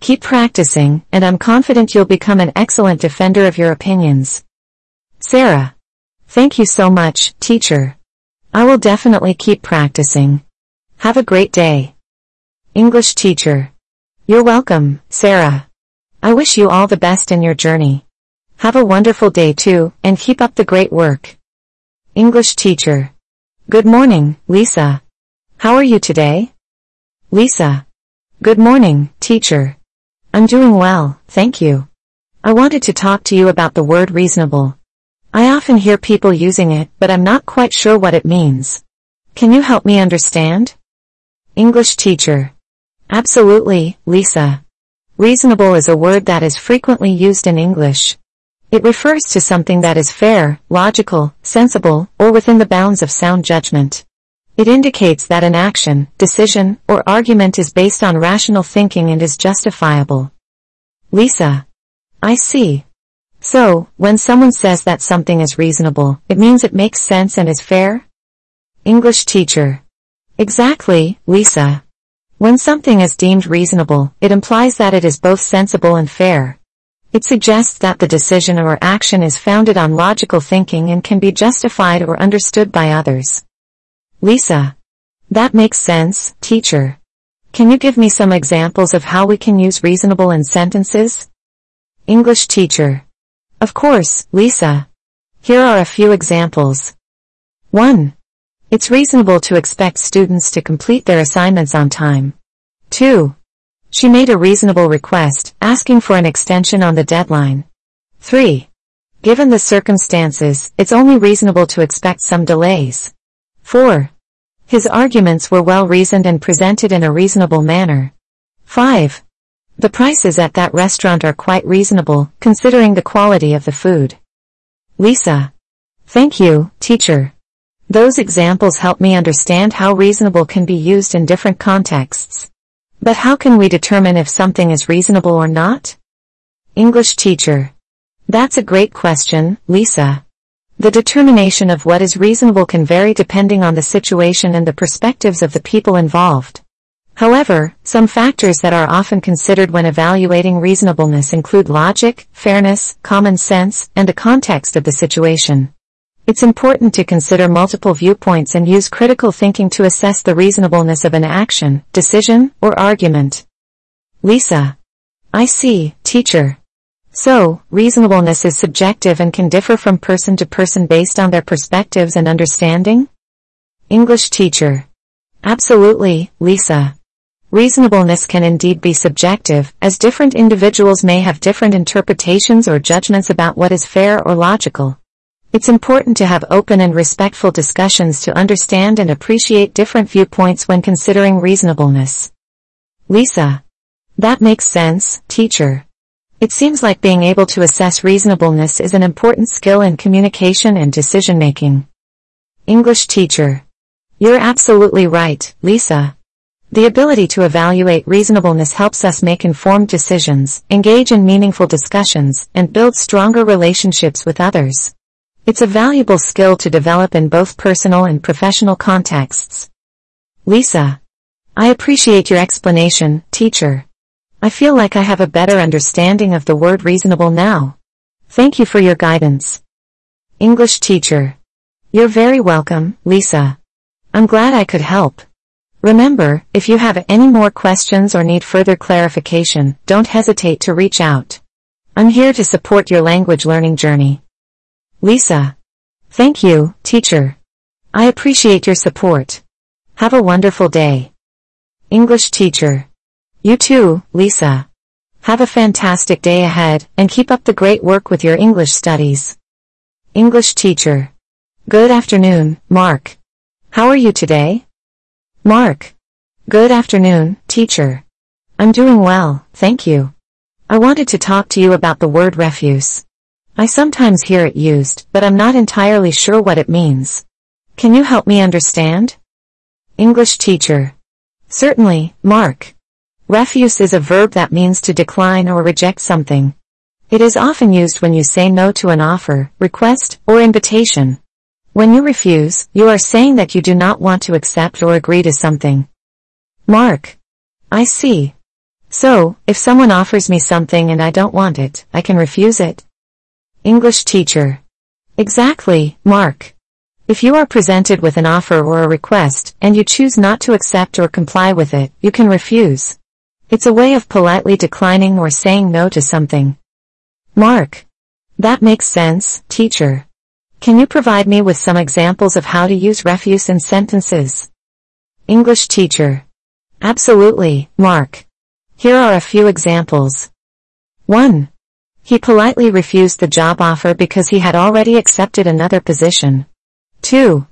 Keep practicing, and I'm confident you'll become an excellent defender of your opinions. Sarah. Thank you so much, teacher. I will definitely keep practicing. Have a great day. English teacher. You're welcome, Sarah. I wish you all the best in your journey. Have a wonderful day too, and keep up the great work. English teacher. Good morning, Lisa. How are you today? Lisa. Good morning, teacher. I'm doing well, thank you. I wanted to talk to you about the word reasonable. I often hear people using it, but I'm not quite sure what it means. Can you help me understand? English teacher. Absolutely, Lisa. Reasonable is a word that is frequently used in English. It refers to something that is fair, logical, sensible, or within the bounds of sound judgment. It indicates that an action, decision, or argument is based on rational thinking and is justifiable. Lisa. I see. So, when someone says that something is reasonable, it means it makes sense and is fair? English teacher. Exactly, Lisa. When something is deemed reasonable, it implies that it is both sensible and fair. It suggests that the decision or action is founded on logical thinking and can be justified or understood by others. Lisa. That makes sense, teacher. Can you give me some examples of how we can use reasonable in sentences? English teacher. Of course, Lisa. Here are a few examples. 1. It's reasonable to expect students to complete their assignments on time. 2. She made a reasonable request, asking for an extension on the deadline. 3. Given the circumstances, it's only reasonable to expect some delays. 4. His arguments were well reasoned and presented in a reasonable manner. 5. The prices at that restaurant are quite reasonable, considering the quality of the food. Lisa. Thank you, teacher. Those examples help me understand how reasonable can be used in different contexts. But how can we determine if something is reasonable or not? English teacher. That's a great question, Lisa. The determination of what is reasonable can vary depending on the situation and the perspectives of the people involved. However, some factors that are often considered when evaluating reasonableness include logic, fairness, common sense, and the context of the situation. It's important to consider multiple viewpoints and use critical thinking to assess the reasonableness of an action, decision, or argument. Lisa. I see, teacher. So, reasonableness is subjective and can differ from person to person based on their perspectives and understanding? English teacher. Absolutely, Lisa. Reasonableness can indeed be subjective, as different individuals may have different interpretations or judgments about what is fair or logical. It's important to have open and respectful discussions to understand and appreciate different viewpoints when considering reasonableness. Lisa. That makes sense, teacher. It seems like being able to assess reasonableness is an important skill in communication and decision making. English teacher. You're absolutely right, Lisa. The ability to evaluate reasonableness helps us make informed decisions, engage in meaningful discussions, and build stronger relationships with others. It's a valuable skill to develop in both personal and professional contexts. Lisa. I appreciate your explanation, teacher. I feel like I have a better understanding of the word reasonable now. Thank you for your guidance. English teacher. You're very welcome, Lisa. I'm glad I could help. Remember, if you have any more questions or need further clarification, don't hesitate to reach out. I'm here to support your language learning journey. Lisa. Thank you, teacher. I appreciate your support. Have a wonderful day. English teacher. You too, Lisa. Have a fantastic day ahead, and keep up the great work with your English studies. English teacher. Good afternoon, Mark. How are you today? Mark. Good afternoon, teacher. I'm doing well, thank you. I wanted to talk to you about the word refuse. I sometimes hear it used, but I'm not entirely sure what it means. Can you help me understand? English teacher. Certainly, Mark. Refuse is a verb that means to decline or reject something. It is often used when you say no to an offer, request, or invitation. When you refuse, you are saying that you do not want to accept or agree to something. Mark. I see. So, if someone offers me something and I don't want it, I can refuse it? English teacher. Exactly, Mark. If you are presented with an offer or a request, and you choose not to accept or comply with it, you can refuse. It's a way of politely declining or saying no to something. Mark. That makes sense, teacher. Can you provide me with some examples of how to use refuse in sentences? English teacher. Absolutely, Mark. Here are a few examples. 1. He politely refused the job offer because he had already accepted another position. 2.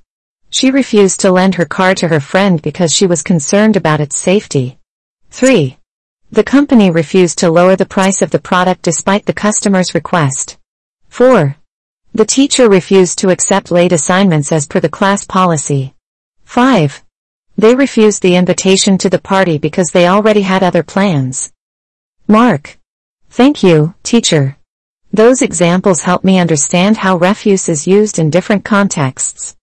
She refused to lend her car to her friend because she was concerned about its safety. 3. The company refused to lower the price of the product despite the customer's request. 4. The teacher refused to accept late assignments as per the class policy. 5. They refused the invitation to the party because they already had other plans. Mark. Thank you, teacher. Those examples help me understand how refuse is used in different contexts.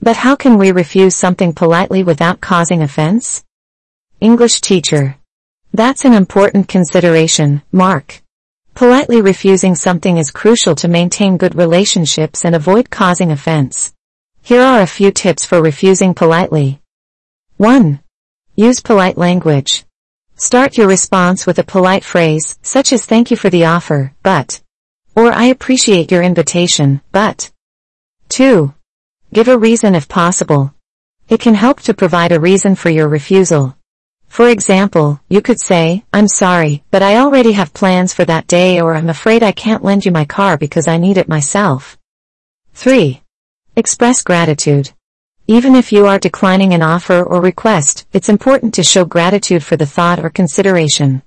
But how can we refuse something politely without causing offense? English teacher. That's an important consideration, Mark. Politely refusing something is crucial to maintain good relationships and avoid causing offense. Here are a few tips for refusing politely. 1. Use polite language. Start your response with a polite phrase, such as thank you for the offer, but, or I appreciate your invitation, but. 2. Give a reason if possible. It can help to provide a reason for your refusal. For example, you could say, I'm sorry, but I already have plans for that day or I'm afraid I can't lend you my car because I need it myself. 3. Express gratitude. Even if you are declining an offer or request, it's important to show gratitude for the thought or consideration.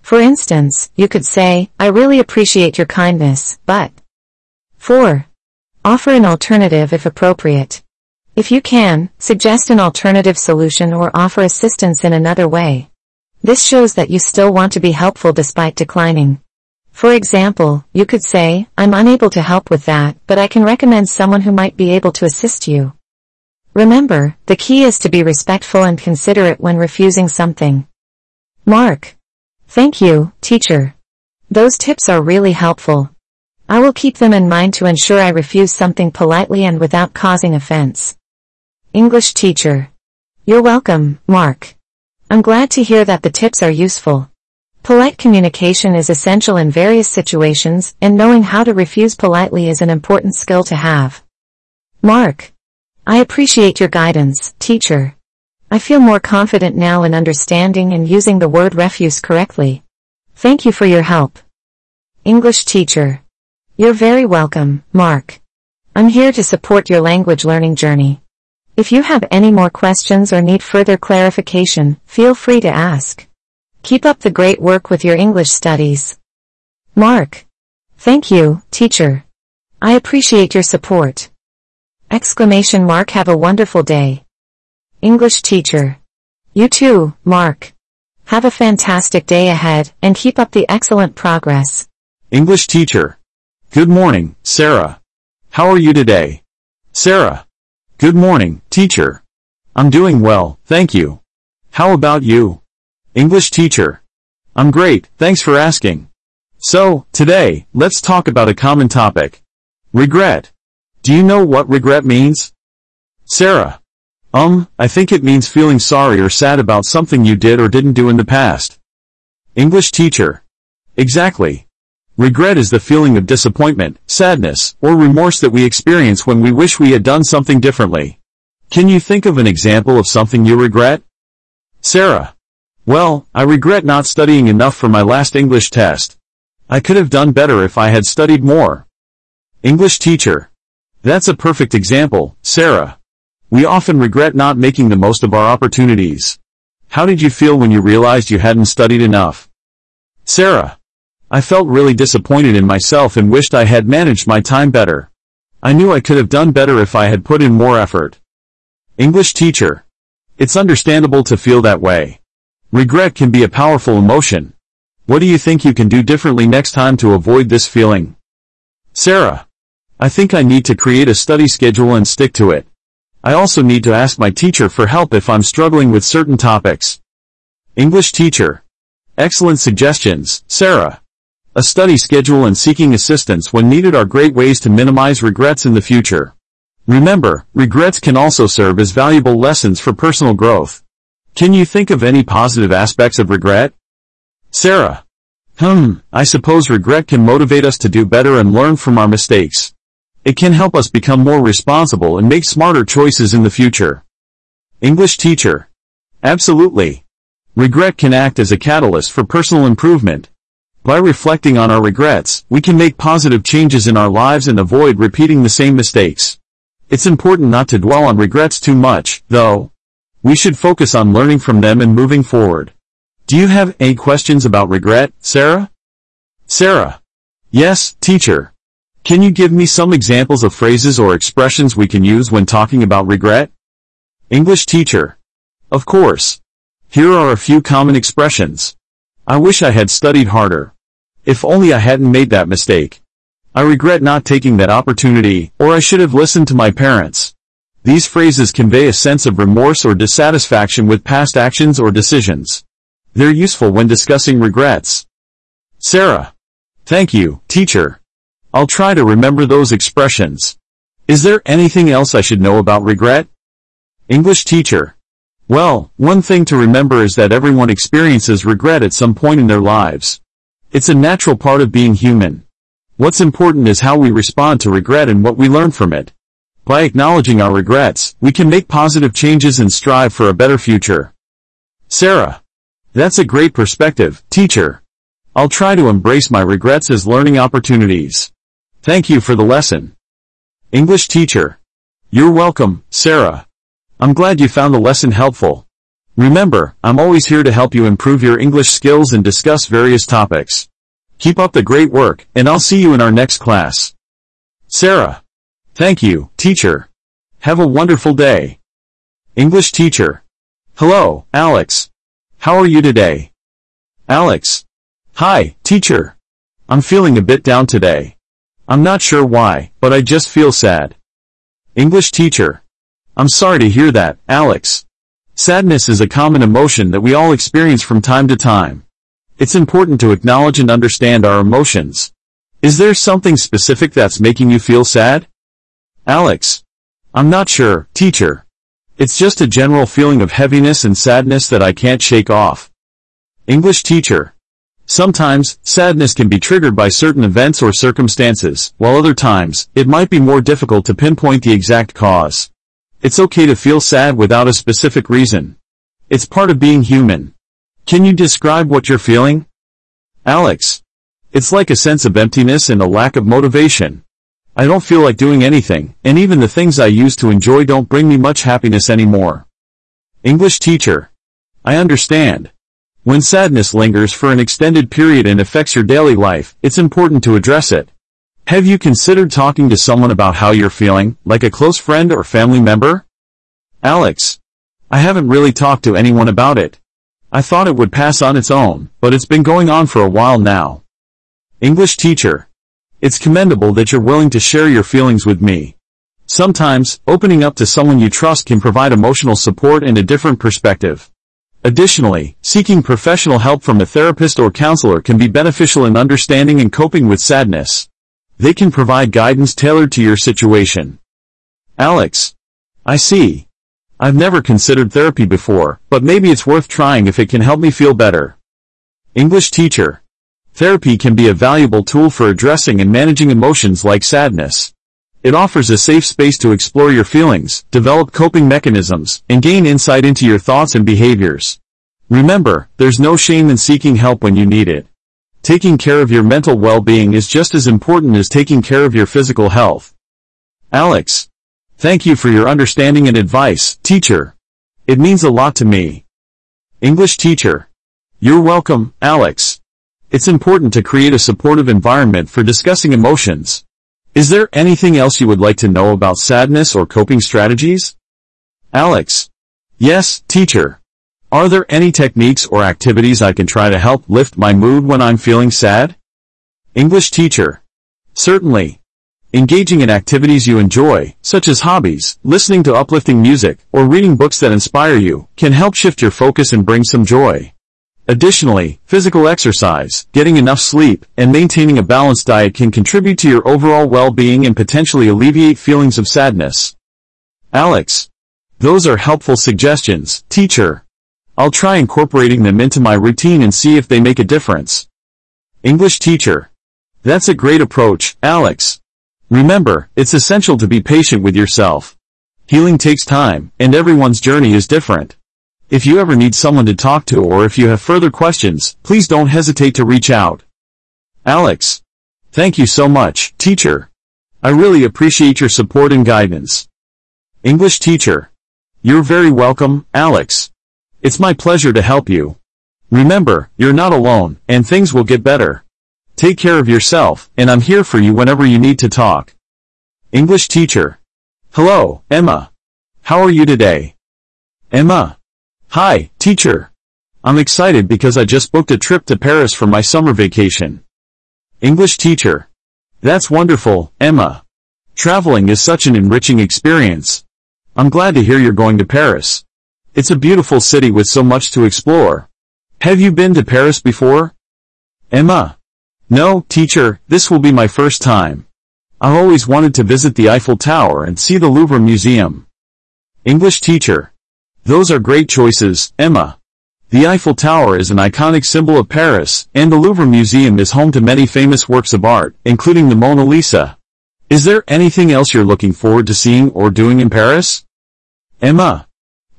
For instance, you could say, I really appreciate your kindness, but. 4. Offer an alternative if appropriate. If you can, suggest an alternative solution or offer assistance in another way. This shows that you still want to be helpful despite declining. For example, you could say, I'm unable to help with that, but I can recommend someone who might be able to assist you. Remember, the key is to be respectful and considerate when refusing something. Mark. Thank you, teacher. Those tips are really helpful. I will keep them in mind to ensure I refuse something politely and without causing offense. English teacher. You're welcome, Mark. I'm glad to hear that the tips are useful. Polite communication is essential in various situations, and knowing how to refuse politely is an important skill to have. Mark. I appreciate your guidance, teacher. I feel more confident now in understanding and using the word refuse correctly. Thank you for your help. English teacher. You're very welcome, Mark. I'm here to support your language learning journey. If you have any more questions or need further clarification, feel free to ask. Keep up the great work with your English studies. Mark. Thank you, teacher. I appreciate your support. Exclamation mark have a wonderful day. English teacher. You too, Mark. Have a fantastic day ahead and keep up the excellent progress. English teacher. Good morning, Sarah. How are you today? Sarah. Good morning, teacher. I'm doing well, thank you. How about you? English teacher. I'm great, thanks for asking. So, today, let's talk about a common topic. Regret. Do you know what regret means? Sarah. Um, I think it means feeling sorry or sad about something you did or didn't do in the past. English teacher. Exactly. Regret is the feeling of disappointment, sadness, or remorse that we experience when we wish we had done something differently. Can you think of an example of something you regret? Sarah. Well, I regret not studying enough for my last English test. I could have done better if I had studied more. English teacher. That's a perfect example, Sarah. We often regret not making the most of our opportunities. How did you feel when you realized you hadn't studied enough? Sarah. I felt really disappointed in myself and wished I had managed my time better. I knew I could have done better if I had put in more effort. English teacher. It's understandable to feel that way. Regret can be a powerful emotion. What do you think you can do differently next time to avoid this feeling? Sarah. I think I need to create a study schedule and stick to it. I also need to ask my teacher for help if I'm struggling with certain topics. English teacher. Excellent suggestions, Sarah. A study schedule and seeking assistance when needed are great ways to minimize regrets in the future. Remember, regrets can also serve as valuable lessons for personal growth. Can you think of any positive aspects of regret? Sarah. Hmm, I suppose regret can motivate us to do better and learn from our mistakes. It can help us become more responsible and make smarter choices in the future. English teacher. Absolutely. Regret can act as a catalyst for personal improvement. By reflecting on our regrets, we can make positive changes in our lives and avoid repeating the same mistakes. It's important not to dwell on regrets too much, though. We should focus on learning from them and moving forward. Do you have any questions about regret, Sarah? Sarah. Yes, teacher. Can you give me some examples of phrases or expressions we can use when talking about regret? English teacher. Of course. Here are a few common expressions. I wish I had studied harder. If only I hadn't made that mistake. I regret not taking that opportunity, or I should have listened to my parents. These phrases convey a sense of remorse or dissatisfaction with past actions or decisions. They're useful when discussing regrets. Sarah. Thank you, teacher. I'll try to remember those expressions. Is there anything else I should know about regret? English teacher. Well, one thing to remember is that everyone experiences regret at some point in their lives. It's a natural part of being human. What's important is how we respond to regret and what we learn from it. By acknowledging our regrets, we can make positive changes and strive for a better future. Sarah. That's a great perspective, teacher. I'll try to embrace my regrets as learning opportunities. Thank you for the lesson. English teacher. You're welcome, Sarah. I'm glad you found the lesson helpful. Remember, I'm always here to help you improve your English skills and discuss various topics. Keep up the great work, and I'll see you in our next class. Sarah. Thank you, teacher. Have a wonderful day. English teacher. Hello, Alex. How are you today? Alex. Hi, teacher. I'm feeling a bit down today. I'm not sure why, but I just feel sad. English teacher. I'm sorry to hear that, Alex. Sadness is a common emotion that we all experience from time to time. It's important to acknowledge and understand our emotions. Is there something specific that's making you feel sad? Alex. I'm not sure, teacher. It's just a general feeling of heaviness and sadness that I can't shake off. English teacher. Sometimes, sadness can be triggered by certain events or circumstances, while other times, it might be more difficult to pinpoint the exact cause. It's okay to feel sad without a specific reason. It's part of being human. Can you describe what you're feeling? Alex. It's like a sense of emptiness and a lack of motivation. I don't feel like doing anything, and even the things I used to enjoy don't bring me much happiness anymore. English teacher. I understand. When sadness lingers for an extended period and affects your daily life, it's important to address it. Have you considered talking to someone about how you're feeling, like a close friend or family member? Alex. I haven't really talked to anyone about it. I thought it would pass on its own, but it's been going on for a while now. English teacher. It's commendable that you're willing to share your feelings with me. Sometimes, opening up to someone you trust can provide emotional support and a different perspective. Additionally, seeking professional help from a therapist or counselor can be beneficial in understanding and coping with sadness. They can provide guidance tailored to your situation. Alex. I see. I've never considered therapy before, but maybe it's worth trying if it can help me feel better. English teacher. Therapy can be a valuable tool for addressing and managing emotions like sadness. It offers a safe space to explore your feelings, develop coping mechanisms, and gain insight into your thoughts and behaviors. Remember, there's no shame in seeking help when you need it. Taking care of your mental well-being is just as important as taking care of your physical health. Alex. Thank you for your understanding and advice, teacher. It means a lot to me. English teacher. You're welcome, Alex. It's important to create a supportive environment for discussing emotions. Is there anything else you would like to know about sadness or coping strategies? Alex. Yes, teacher. Are there any techniques or activities I can try to help lift my mood when I'm feeling sad? English teacher. Certainly. Engaging in activities you enjoy, such as hobbies, listening to uplifting music, or reading books that inspire you, can help shift your focus and bring some joy. Additionally, physical exercise, getting enough sleep, and maintaining a balanced diet can contribute to your overall well-being and potentially alleviate feelings of sadness. Alex. Those are helpful suggestions, teacher. I'll try incorporating them into my routine and see if they make a difference. English teacher. That's a great approach, Alex. Remember, it's essential to be patient with yourself. Healing takes time, and everyone's journey is different. If you ever need someone to talk to or if you have further questions, please don't hesitate to reach out. Alex. Thank you so much, teacher. I really appreciate your support and guidance. English teacher. You're very welcome, Alex. It's my pleasure to help you. Remember, you're not alone, and things will get better. Take care of yourself, and I'm here for you whenever you need to talk. English teacher. Hello, Emma. How are you today? Emma. Hi, teacher. I'm excited because I just booked a trip to Paris for my summer vacation. English teacher. That's wonderful, Emma. Traveling is such an enriching experience. I'm glad to hear you're going to Paris. It's a beautiful city with so much to explore. Have you been to Paris before? Emma. No, teacher, this will be my first time. I've always wanted to visit the Eiffel Tower and see the Louvre Museum. English teacher. Those are great choices, Emma. The Eiffel Tower is an iconic symbol of Paris, and the Louvre Museum is home to many famous works of art, including the Mona Lisa. Is there anything else you're looking forward to seeing or doing in Paris? Emma.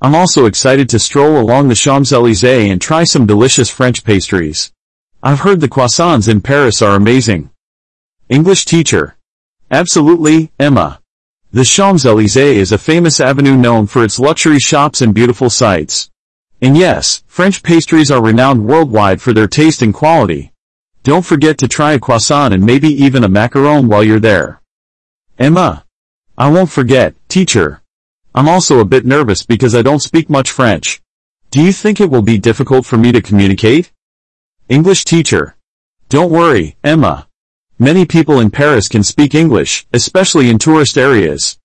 I'm also excited to stroll along the Champs-Élysées and try some delicious French pastries. I've heard the croissants in Paris are amazing. English teacher. Absolutely, Emma. The Champs-Élysées is a famous avenue known for its luxury shops and beautiful sights. And yes, French pastries are renowned worldwide for their taste and quality. Don't forget to try a croissant and maybe even a macaron while you're there. Emma. I won't forget, teacher. I'm also a bit nervous because I don't speak much French. Do you think it will be difficult for me to communicate? English teacher. Don't worry, Emma. Many people in Paris can speak English, especially in tourist areas.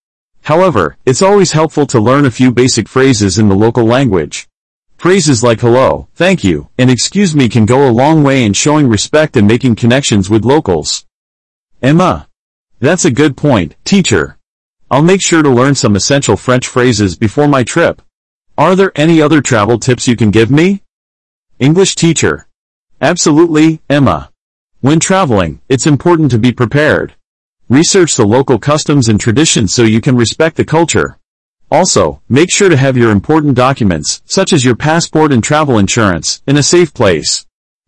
However, it's always helpful to learn a few basic phrases in the local language. Phrases like hello, thank you, and excuse me can go a long way in showing respect and making connections with locals. Emma. That's a good point, teacher. I'll make sure to learn some essential French phrases before my trip. Are there any other travel tips you can give me? English teacher. Absolutely, Emma. When traveling, it's important to be prepared. Research the local customs and traditions so you can respect the culture. Also, make sure to have your important documents, such as your passport and travel insurance, in a safe place.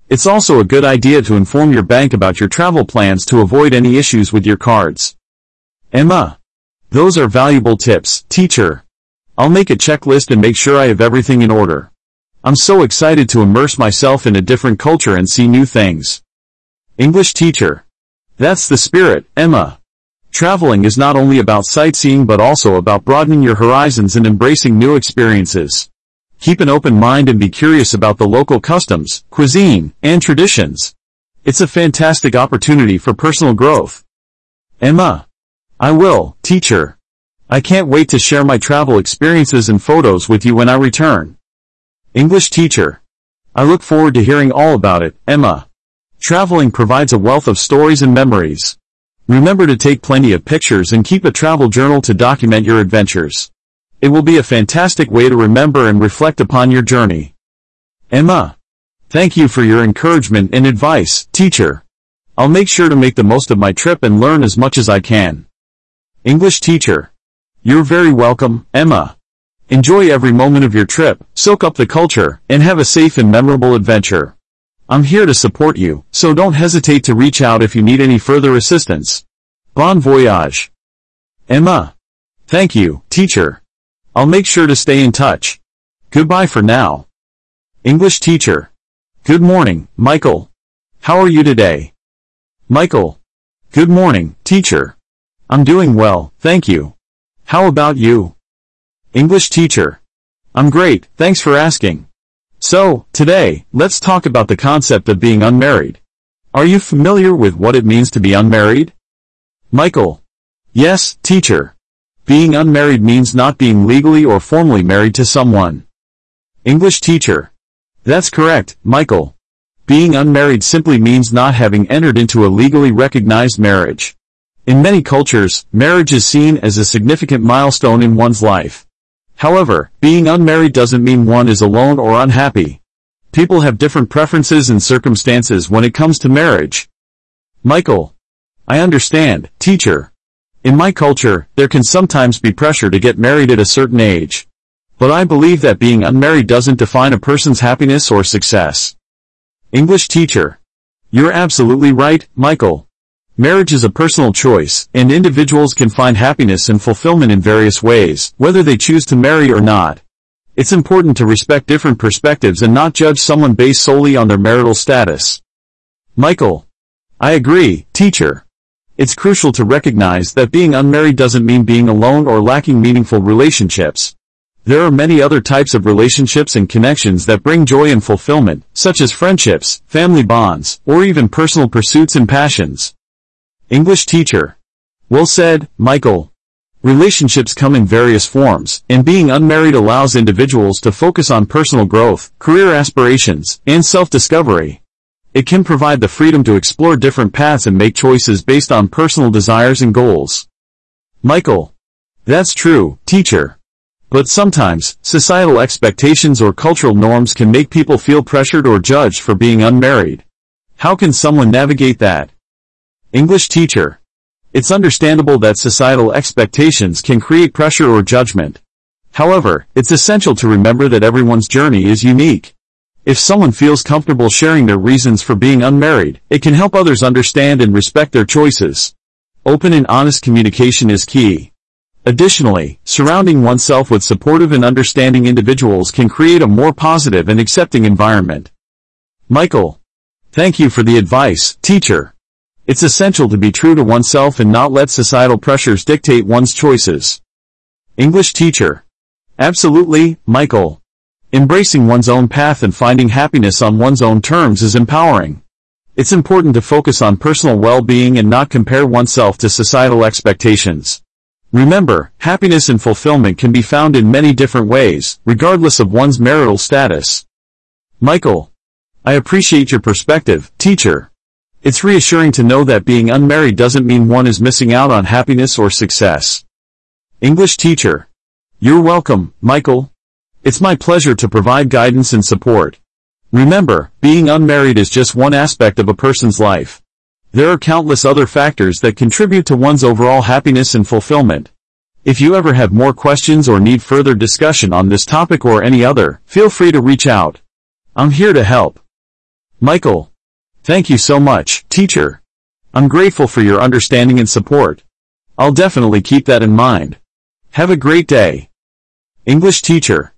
It's also a good idea to inform your bank about your travel plans to avoid any issues with your cards. Emma. Those are valuable tips, teacher. I'll make a checklist and make sure I have everything in order. I'm so excited to immerse myself in a different culture and see new things. English teacher. That's the spirit, Emma. Traveling is not only about sightseeing but also about broadening your horizons and embracing new experiences. Keep an open mind and be curious about the local customs, cuisine, and traditions. It's a fantastic opportunity for personal growth. Emma. I will, teacher. I can't wait to share my travel experiences and photos with you when I return. English teacher. I look forward to hearing all about it, Emma. Traveling provides a wealth of stories and memories. Remember to take plenty of pictures and keep a travel journal to document your adventures. It will be a fantastic way to remember and reflect upon your journey. Emma. Thank you for your encouragement and advice, teacher. I'll make sure to make the most of my trip and learn as much as I can. English teacher. You're very welcome, Emma. Enjoy every moment of your trip, soak up the culture, and have a safe and memorable adventure. I'm here to support you, so don't hesitate to reach out if you need any further assistance. Bon voyage. Emma. Thank you, teacher. I'll make sure to stay in touch. Goodbye for now. English teacher. Good morning, Michael. How are you today? Michael. Good morning, teacher. I'm doing well, thank you. How about you? English teacher. I'm great, thanks for asking. So, today, let's talk about the concept of being unmarried. Are you familiar with what it means to be unmarried? Michael. Yes, teacher. Being unmarried means not being legally or formally married to someone. English teacher. That's correct, Michael. Being unmarried simply means not having entered into a legally recognized marriage. In many cultures, marriage is seen as a significant milestone in one's life. However, being unmarried doesn't mean one is alone or unhappy. People have different preferences and circumstances when it comes to marriage. Michael. I understand, teacher. In my culture, there can sometimes be pressure to get married at a certain age. But I believe that being unmarried doesn't define a person's happiness or success. English teacher. You're absolutely right, Michael. Marriage is a personal choice, and individuals can find happiness and fulfillment in various ways, whether they choose to marry or not. It's important to respect different perspectives and not judge someone based solely on their marital status. Michael. I agree, teacher. It's crucial to recognize that being unmarried doesn't mean being alone or lacking meaningful relationships. There are many other types of relationships and connections that bring joy and fulfillment, such as friendships, family bonds, or even personal pursuits and passions. English teacher. Well said, Michael. Relationships come in various forms, and being unmarried allows individuals to focus on personal growth, career aspirations, and self-discovery. It can provide the freedom to explore different paths and make choices based on personal desires and goals. Michael. That's true, teacher. But sometimes, societal expectations or cultural norms can make people feel pressured or judged for being unmarried. How can someone navigate that? English teacher. It's understandable that societal expectations can create pressure or judgment. However, it's essential to remember that everyone's journey is unique. If someone feels comfortable sharing their reasons for being unmarried, it can help others understand and respect their choices. Open and honest communication is key. Additionally, surrounding oneself with supportive and understanding individuals can create a more positive and accepting environment. Michael. Thank you for the advice, teacher. It's essential to be true to oneself and not let societal pressures dictate one's choices. English teacher. Absolutely, Michael. Embracing one's own path and finding happiness on one's own terms is empowering. It's important to focus on personal well-being and not compare oneself to societal expectations. Remember, happiness and fulfillment can be found in many different ways, regardless of one's marital status. Michael. I appreciate your perspective, teacher. It's reassuring to know that being unmarried doesn't mean one is missing out on happiness or success. English teacher. You're welcome, Michael. It's my pleasure to provide guidance and support. Remember, being unmarried is just one aspect of a person's life. There are countless other factors that contribute to one's overall happiness and fulfillment. If you ever have more questions or need further discussion on this topic or any other, feel free to reach out. I'm here to help. Michael. Thank you so much, teacher. I'm grateful for your understanding and support. I'll definitely keep that in mind. Have a great day. English teacher.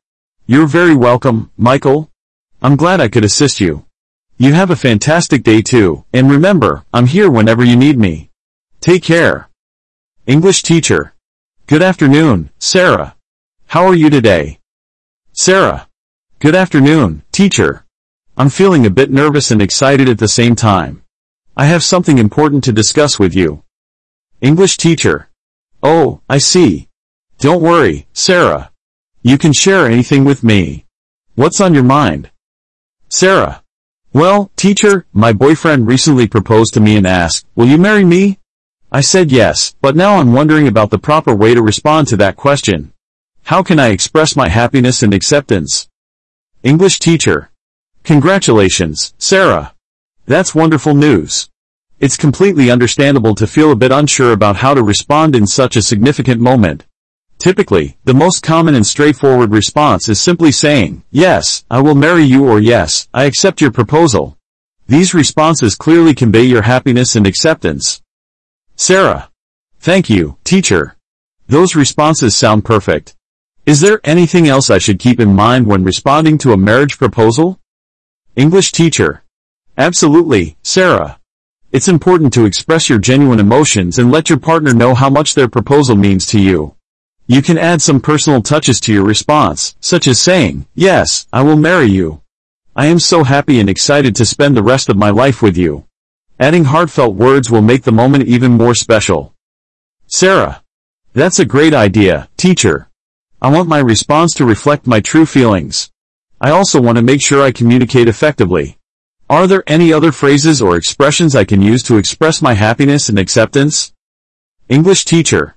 You're very welcome, Michael. I'm glad I could assist you. You have a fantastic day too, and remember, I'm here whenever you need me. Take care. English teacher. Good afternoon, Sarah. How are you today? Sarah. Good afternoon, teacher. I'm feeling a bit nervous and excited at the same time. I have something important to discuss with you. English teacher. Oh, I see. Don't worry, Sarah. You can share anything with me. What's on your mind? Sarah. Well, teacher, my boyfriend recently proposed to me and asked, will you marry me? I said yes, but now I'm wondering about the proper way to respond to that question. How can I express my happiness and acceptance? English teacher. Congratulations, Sarah. That's wonderful news. It's completely understandable to feel a bit unsure about how to respond in such a significant moment. Typically, the most common and straightforward response is simply saying, yes, I will marry you or yes, I accept your proposal. These responses clearly convey your happiness and acceptance. Sarah. Thank you, teacher. Those responses sound perfect. Is there anything else I should keep in mind when responding to a marriage proposal? English teacher. Absolutely, Sarah. It's important to express your genuine emotions and let your partner know how much their proposal means to you. You can add some personal touches to your response, such as saying, yes, I will marry you. I am so happy and excited to spend the rest of my life with you. Adding heartfelt words will make the moment even more special. Sarah. That's a great idea, teacher. I want my response to reflect my true feelings. I also want to make sure I communicate effectively. Are there any other phrases or expressions I can use to express my happiness and acceptance? English teacher.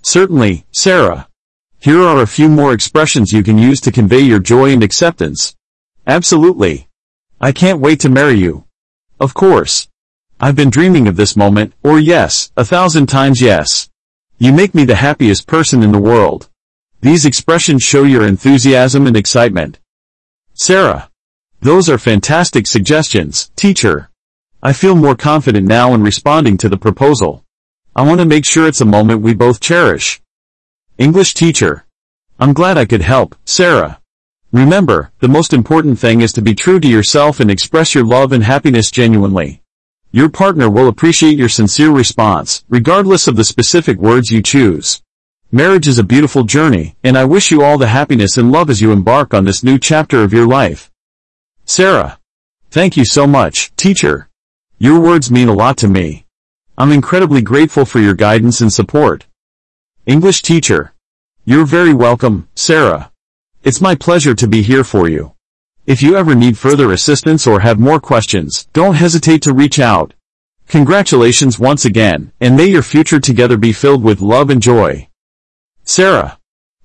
Certainly, Sarah. Here are a few more expressions you can use to convey your joy and acceptance. Absolutely. I can't wait to marry you. Of course. I've been dreaming of this moment, or yes, a thousand times yes. You make me the happiest person in the world. These expressions show your enthusiasm and excitement. Sarah. Those are fantastic suggestions, teacher. I feel more confident now in responding to the proposal. I want to make sure it's a moment we both cherish. English teacher. I'm glad I could help, Sarah. Remember, the most important thing is to be true to yourself and express your love and happiness genuinely. Your partner will appreciate your sincere response, regardless of the specific words you choose. Marriage is a beautiful journey, and I wish you all the happiness and love as you embark on this new chapter of your life. Sarah. Thank you so much, teacher. Your words mean a lot to me. I'm incredibly grateful for your guidance and support. English teacher. You're very welcome, Sarah. It's my pleasure to be here for you. If you ever need further assistance or have more questions, don't hesitate to reach out. Congratulations once again, and may your future together be filled with love and joy. Sarah.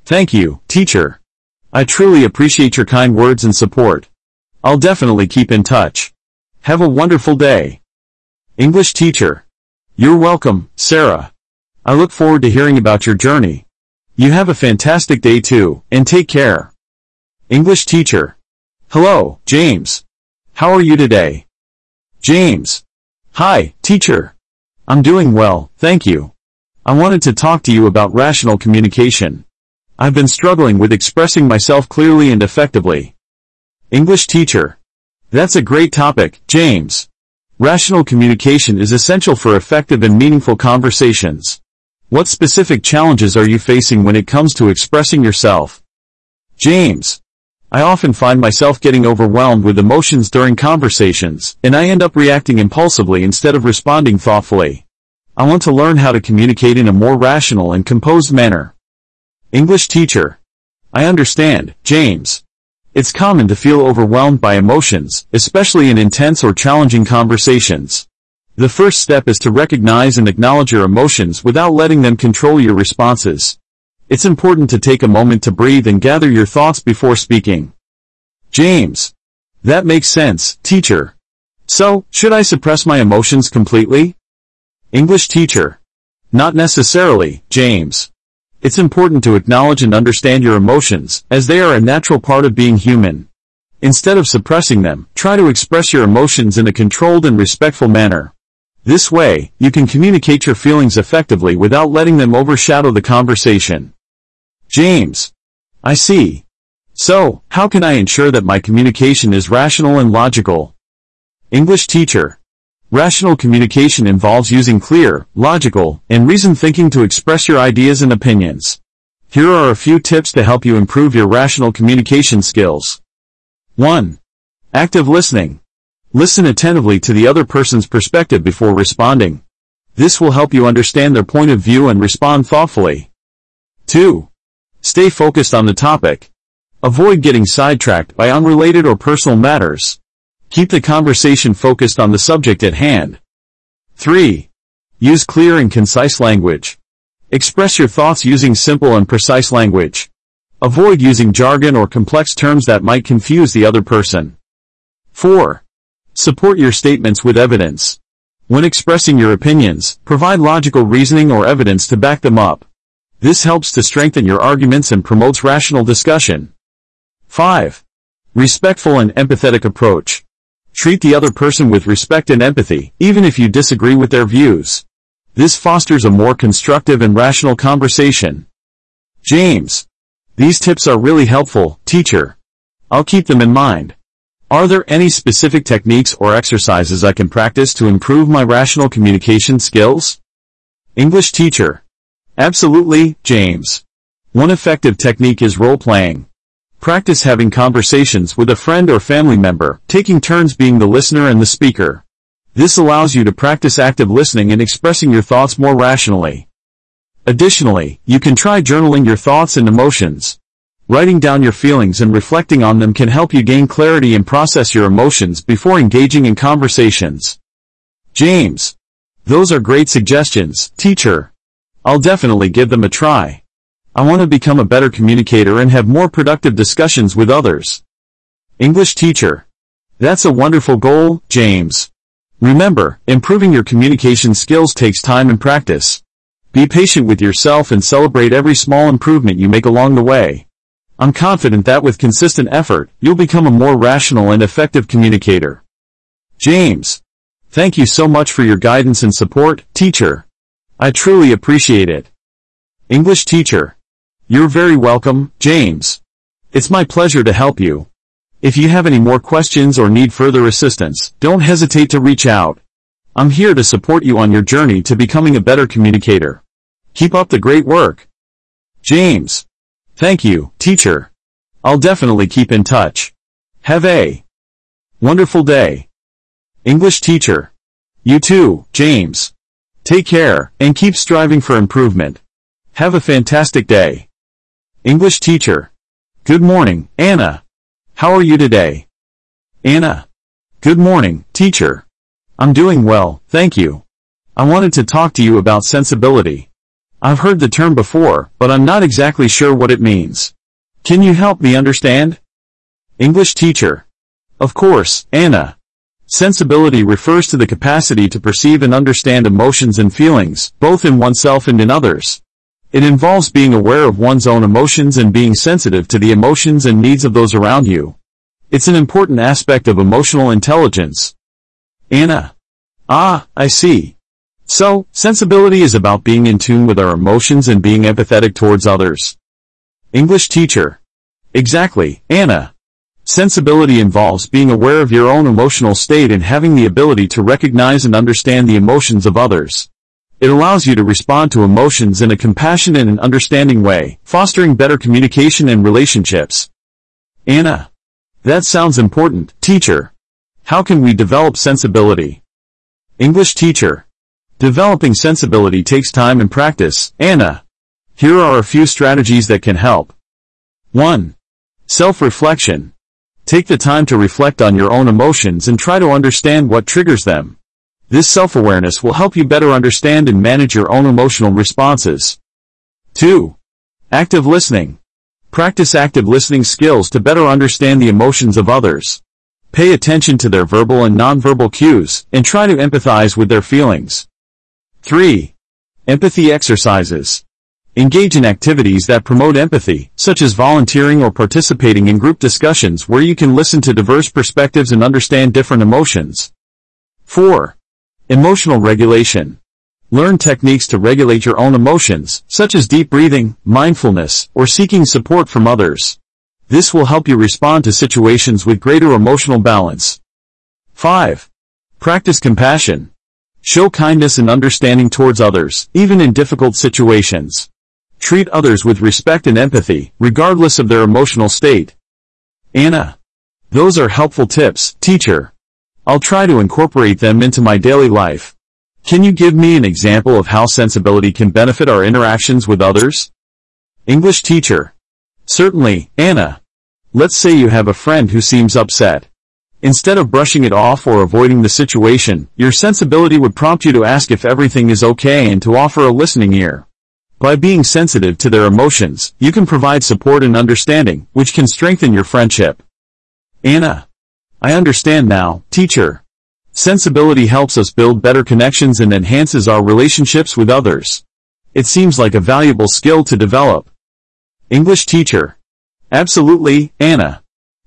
Thank you, teacher. I truly appreciate your kind words and support. I'll definitely keep in touch. Have a wonderful day. English teacher. You're welcome, Sarah. I look forward to hearing about your journey. You have a fantastic day too, and take care. English teacher. Hello, James. How are you today? James. Hi, teacher. I'm doing well, thank you. I wanted to talk to you about rational communication. I've been struggling with expressing myself clearly and effectively. English teacher. That's a great topic, James. Rational communication is essential for effective and meaningful conversations. What specific challenges are you facing when it comes to expressing yourself? James. I often find myself getting overwhelmed with emotions during conversations, and I end up reacting impulsively instead of responding thoughtfully. I want to learn how to communicate in a more rational and composed manner. English teacher. I understand, James. It's common to feel overwhelmed by emotions, especially in intense or challenging conversations. The first step is to recognize and acknowledge your emotions without letting them control your responses. It's important to take a moment to breathe and gather your thoughts before speaking. James. That makes sense, teacher. So, should I suppress my emotions completely? English teacher. Not necessarily, James. It's important to acknowledge and understand your emotions, as they are a natural part of being human. Instead of suppressing them, try to express your emotions in a controlled and respectful manner. This way, you can communicate your feelings effectively without letting them overshadow the conversation. James. I see. So, how can I ensure that my communication is rational and logical? English teacher. Rational communication involves using clear, logical, and reasoned thinking to express your ideas and opinions. Here are a few tips to help you improve your rational communication skills. 1. Active listening. Listen attentively to the other person's perspective before responding. This will help you understand their point of view and respond thoughtfully. 2. Stay focused on the topic. Avoid getting sidetracked by unrelated or personal matters. Keep the conversation focused on the subject at hand. 3. Use clear and concise language. Express your thoughts using simple and precise language. Avoid using jargon or complex terms that might confuse the other person. 4. Support your statements with evidence. When expressing your opinions, provide logical reasoning or evidence to back them up. This helps to strengthen your arguments and promotes rational discussion. 5. Respectful and empathetic approach. Treat the other person with respect and empathy, even if you disagree with their views. This fosters a more constructive and rational conversation. James. These tips are really helpful, teacher. I'll keep them in mind. Are there any specific techniques or exercises I can practice to improve my rational communication skills? English teacher. Absolutely, James. One effective technique is role-playing. Practice having conversations with a friend or family member, taking turns being the listener and the speaker. This allows you to practice active listening and expressing your thoughts more rationally. Additionally, you can try journaling your thoughts and emotions. Writing down your feelings and reflecting on them can help you gain clarity and process your emotions before engaging in conversations. James. Those are great suggestions, teacher. I'll definitely give them a try. I want to become a better communicator and have more productive discussions with others. English teacher. That's a wonderful goal, James. Remember, improving your communication skills takes time and practice. Be patient with yourself and celebrate every small improvement you make along the way. I'm confident that with consistent effort, you'll become a more rational and effective communicator. James. Thank you so much for your guidance and support, teacher. I truly appreciate it. English teacher. You're very welcome, James. It's my pleasure to help you. If you have any more questions or need further assistance, don't hesitate to reach out. I'm here to support you on your journey to becoming a better communicator. Keep up the great work. James. Thank you, teacher. I'll definitely keep in touch. Have a wonderful day. English teacher. You too, James. Take care, and keep striving for improvement. Have a fantastic day. English teacher. Good morning, Anna. How are you today? Anna. Good morning, teacher. I'm doing well, thank you. I wanted to talk to you about sensibility. I've heard the term before, but I'm not exactly sure what it means. Can you help me understand? English teacher. Of course, Anna. Sensibility refers to the capacity to perceive and understand emotions and feelings, both in oneself and in others. It involves being aware of one's own emotions and being sensitive to the emotions and needs of those around you. It's an important aspect of emotional intelligence. Anna. Ah, I see. So, sensibility is about being in tune with our emotions and being empathetic towards others. English teacher. Exactly, Anna. Sensibility involves being aware of your own emotional state and having the ability to recognize and understand the emotions of others. It allows you to respond to emotions in a compassionate and understanding way, fostering better communication and relationships. Anna. That sounds important, teacher. How can we develop sensibility? English teacher. Developing sensibility takes time and practice, Anna. Here are a few strategies that can help. 1. Self-reflection. Take the time to reflect on your own emotions and try to understand what triggers them. This self-awareness will help you better understand and manage your own emotional responses. 2. Active listening. Practice active listening skills to better understand the emotions of others. Pay attention to their verbal and nonverbal cues, and try to empathize with their feelings. 3. Empathy exercises. Engage in activities that promote empathy, such as volunteering or participating in group discussions where you can listen to diverse perspectives and understand different emotions. 4. Emotional regulation. Learn techniques to regulate your own emotions, such as deep breathing, mindfulness, or seeking support from others. This will help you respond to situations with greater emotional balance. 5. Practice compassion. Show kindness and understanding towards others, even in difficult situations. Treat others with respect and empathy, regardless of their emotional state. Anna. Those are helpful tips, teacher. I'll try to incorporate them into my daily life. Can you give me an example of how sensibility can benefit our interactions with others? English teacher. Certainly, Anna. Let's say you have a friend who seems upset. Instead of brushing it off or avoiding the situation, your sensibility would prompt you to ask if everything is okay and to offer a listening ear. By being sensitive to their emotions, you can provide support and understanding, which can strengthen your friendship. Anna. I understand now, teacher. Sensibility helps us build better connections and enhances our relationships with others. It seems like a valuable skill to develop. English teacher. Absolutely, Anna.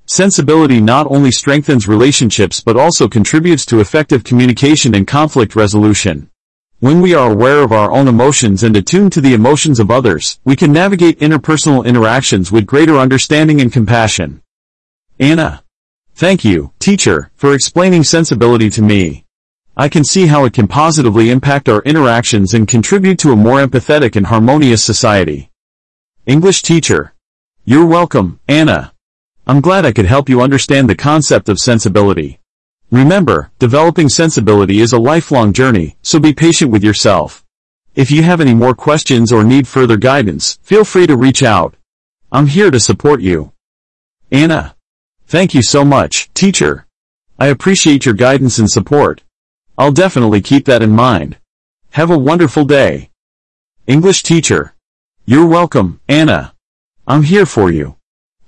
Sensibility not only strengthens relationships but also contributes to effective communication and conflict resolution. When we are aware of our own emotions and attuned to the emotions of others, we can navigate interpersonal interactions with greater understanding and compassion. Anna. Thank you, teacher, for explaining sensibility to me. I can see how it can positively impact our interactions and contribute to a more empathetic and harmonious society. English teacher. You're welcome, Anna. I'm glad I could help you understand the concept of sensibility. Remember, developing sensibility is a lifelong journey, so be patient with yourself. If you have any more questions or need further guidance, feel free to reach out. I'm here to support you. Anna. Thank you so much, teacher. I appreciate your guidance and support. I'll definitely keep that in mind. Have a wonderful day. English teacher. You're welcome, Anna. I'm here for you.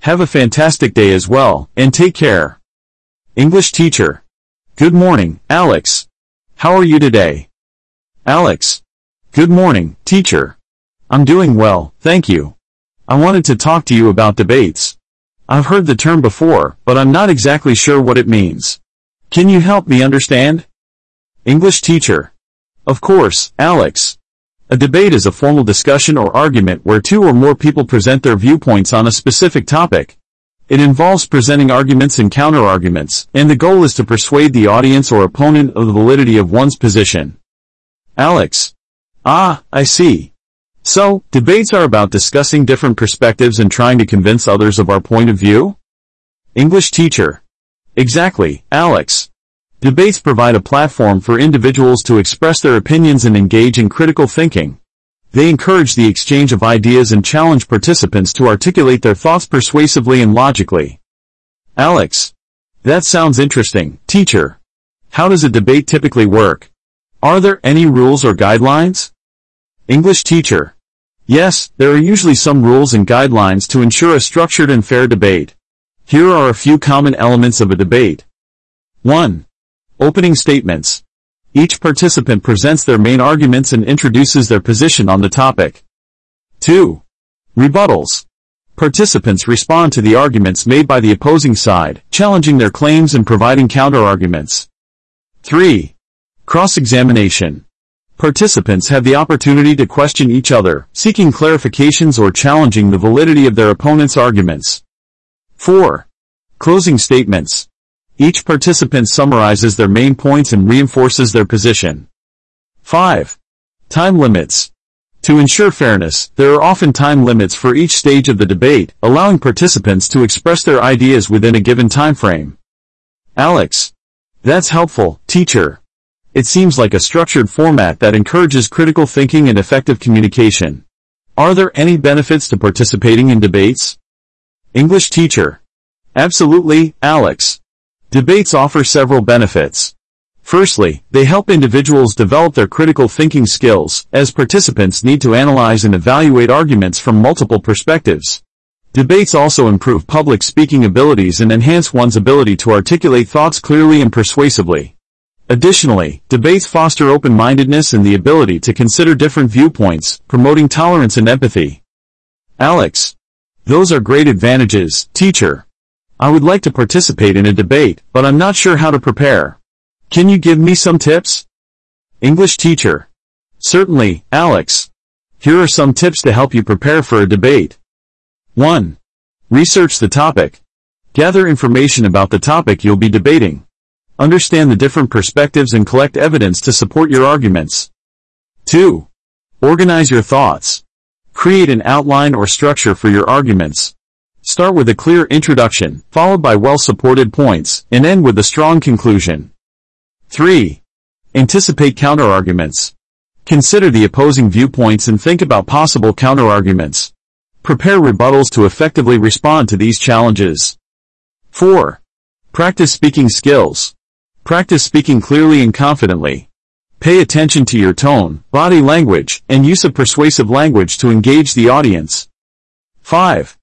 Have a fantastic day as well, and take care. English teacher. Good morning, Alex. How are you today? Alex. Good morning, teacher. I'm doing well, thank you. I wanted to talk to you about debates. I've heard the term before, but I'm not exactly sure what it means. Can you help me understand? English teacher. Of course, Alex. A debate is a formal discussion or argument where two or more people present their viewpoints on a specific topic. It involves presenting arguments and counterarguments, and the goal is to persuade the audience or opponent of the validity of one's position. Alex. Ah, I see. So, debates are about discussing different perspectives and trying to convince others of our point of view? English teacher. Exactly, Alex. Debates provide a platform for individuals to express their opinions and engage in critical thinking. They encourage the exchange of ideas and challenge participants to articulate their thoughts persuasively and logically. Alex. That sounds interesting, teacher. How does a debate typically work? Are there any rules or guidelines? English teacher. Yes, there are usually some rules and guidelines to ensure a structured and fair debate. Here are a few common elements of a debate. 1. Opening statements. Each participant presents their main arguments and introduces their position on the topic. 2. Rebuttals. Participants respond to the arguments made by the opposing side, challenging their claims and providing counterarguments. 3. Cross-examination. Participants have the opportunity to question each other, seeking clarifications or challenging the validity of their opponent's arguments. 4. Closing statements. Each participant summarizes their main points and reinforces their position. 5. Time limits. To ensure fairness, there are often time limits for each stage of the debate, allowing participants to express their ideas within a given time frame. Alex. That's helpful, teacher. It seems like a structured format that encourages critical thinking and effective communication. Are there any benefits to participating in debates? English teacher. Absolutely, Alex. Debates offer several benefits. Firstly, they help individuals develop their critical thinking skills, as participants need to analyze and evaluate arguments from multiple perspectives. Debates also improve public speaking abilities and enhance one's ability to articulate thoughts clearly and persuasively. Additionally, debates foster open-mindedness and the ability to consider different viewpoints, promoting tolerance and empathy. Alex. Those are great advantages, teacher. I would like to participate in a debate, but I'm not sure how to prepare. Can you give me some tips? English teacher. Certainly, Alex. Here are some tips to help you prepare for a debate. 1. Research the topic. Gather information about the topic you'll be debating. Understand the different perspectives and collect evidence to support your arguments. 2. Organize your thoughts. Create an outline or structure for your arguments. Start with a clear introduction, followed by well-supported points, and end with a strong conclusion. 3. Anticipate counterarguments. Consider the opposing viewpoints and think about possible counterarguments. Prepare rebuttals to effectively respond to these challenges. 4. Practice speaking skills. Practice speaking clearly and confidently. Pay attention to your tone, body language, and use of persuasive language to engage the audience. 5.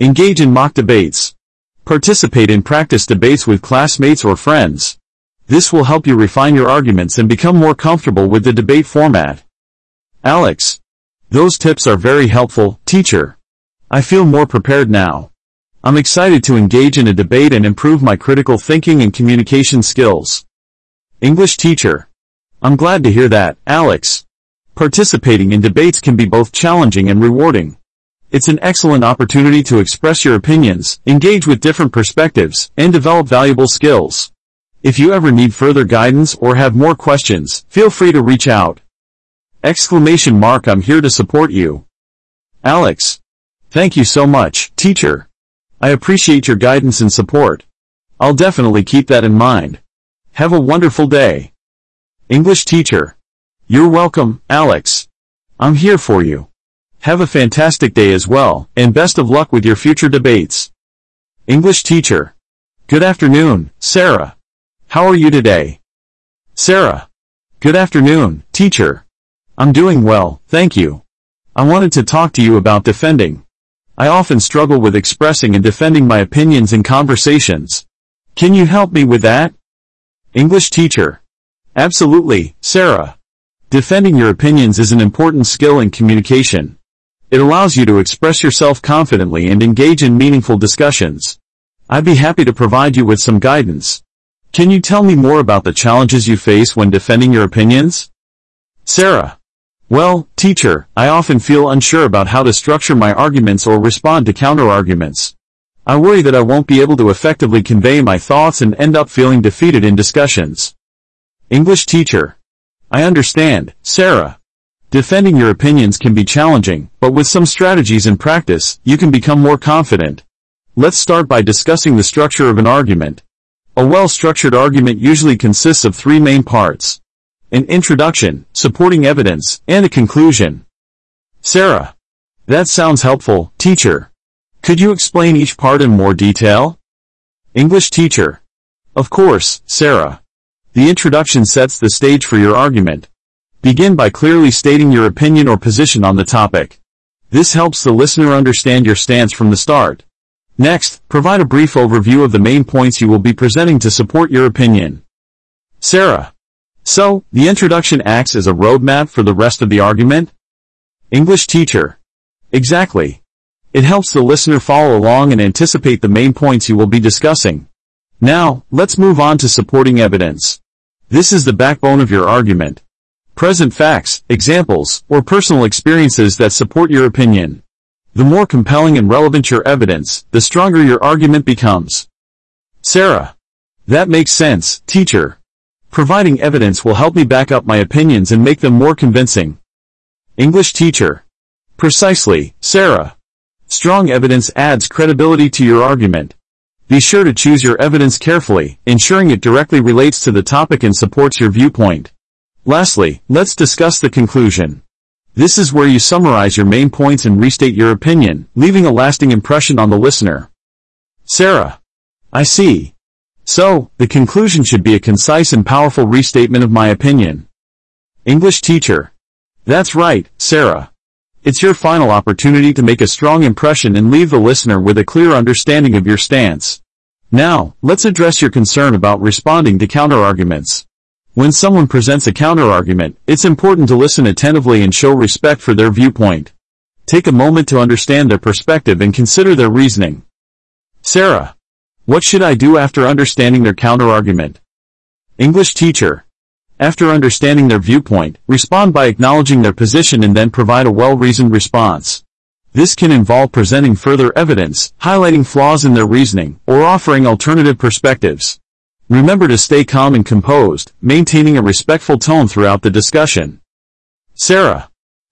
Engage in mock debates. Participate in practice debates with classmates or friends. This will help you refine your arguments and become more comfortable with the debate format. Alex. Those tips are very helpful, teacher. I feel more prepared now. I'm excited to engage in a debate and improve my critical thinking and communication skills. English teacher. I'm glad to hear that, Alex. Participating in debates can be both challenging and rewarding. It's an excellent opportunity to express your opinions, engage with different perspectives, and develop valuable skills. If you ever need further guidance or have more questions, feel free to reach out. Exclamation mark I'm here to support you. Alex. Thank you so much, teacher. I appreciate your guidance and support. I'll definitely keep that in mind. Have a wonderful day. English teacher. You're welcome, Alex. I'm here for you. Have a fantastic day as well, and best of luck with your future debates. English teacher. Good afternoon, Sarah. How are you today? Sarah. Good afternoon, teacher. I'm doing well, thank you. I wanted to talk to you about defending. I often struggle with expressing and defending my opinions in conversations. Can you help me with that? English teacher. Absolutely, Sarah. Defending your opinions is an important skill in communication. It allows you to express yourself confidently and engage in meaningful discussions. I'd be happy to provide you with some guidance. Can you tell me more about the challenges you face when defending your opinions? Sarah. Well, teacher, I often feel unsure about how to structure my arguments or respond to counterarguments. I worry that I won't be able to effectively convey my thoughts and end up feeling defeated in discussions. English teacher. I understand, Sarah. Defending your opinions can be challenging, but with some strategies and practice, you can become more confident. Let's start by discussing the structure of an argument. A well-structured argument usually consists of three main parts an introduction, supporting evidence, and a conclusion. Sarah. That sounds helpful, teacher. Could you explain each part in more detail? English teacher. Of course, Sarah. The introduction sets the stage for your argument. Begin by clearly stating your opinion or position on the topic. This helps the listener understand your stance from the start. Next, provide a brief overview of the main points you will be presenting to support your opinion. Sarah. So, the introduction acts as a roadmap for the rest of the argument? English teacher. Exactly. It helps the listener follow along and anticipate the main points you will be discussing. Now, let's move on to supporting evidence. This is the backbone of your argument. present facts, examples, or personal experiences that support your opinion. The more compelling and relevant your evidence, the stronger your argument becomes. Sarah. That makes sense, teacher. Providing evidence will help me back up my opinions and make them more convincing. English teacher. Precisely, Sarah. Strong evidence adds credibility to your argument. Be sure to choose your evidence carefully, ensuring it directly relates to the topic and supports your viewpoint. Lastly, let's discuss the conclusion. This is where you summarize your main points and restate your opinion, leaving a lasting impression on the listener. Sarah. I see. So, the conclusion should be a concise and powerful restatement of my opinion. English teacher. That's right, Sarah. It's your final opportunity to make a strong impression and leave the listener with a clear understanding of your stance. Now, let's address your concern about responding to counterarguments. When someone presents a counterargument, it's important to listen attentively and show respect for their viewpoint. Take a moment to understand their perspective and consider their reasoning. Sarah. What should I do after understanding their counterargument? English teacher. After understanding their viewpoint, respond by acknowledging their position and then provide a well-reasoned response. This can involve presenting further evidence, highlighting flaws in their reasoning, or offering alternative perspectives. Remember to stay calm and composed, maintaining a respectful tone throughout the discussion. Sarah.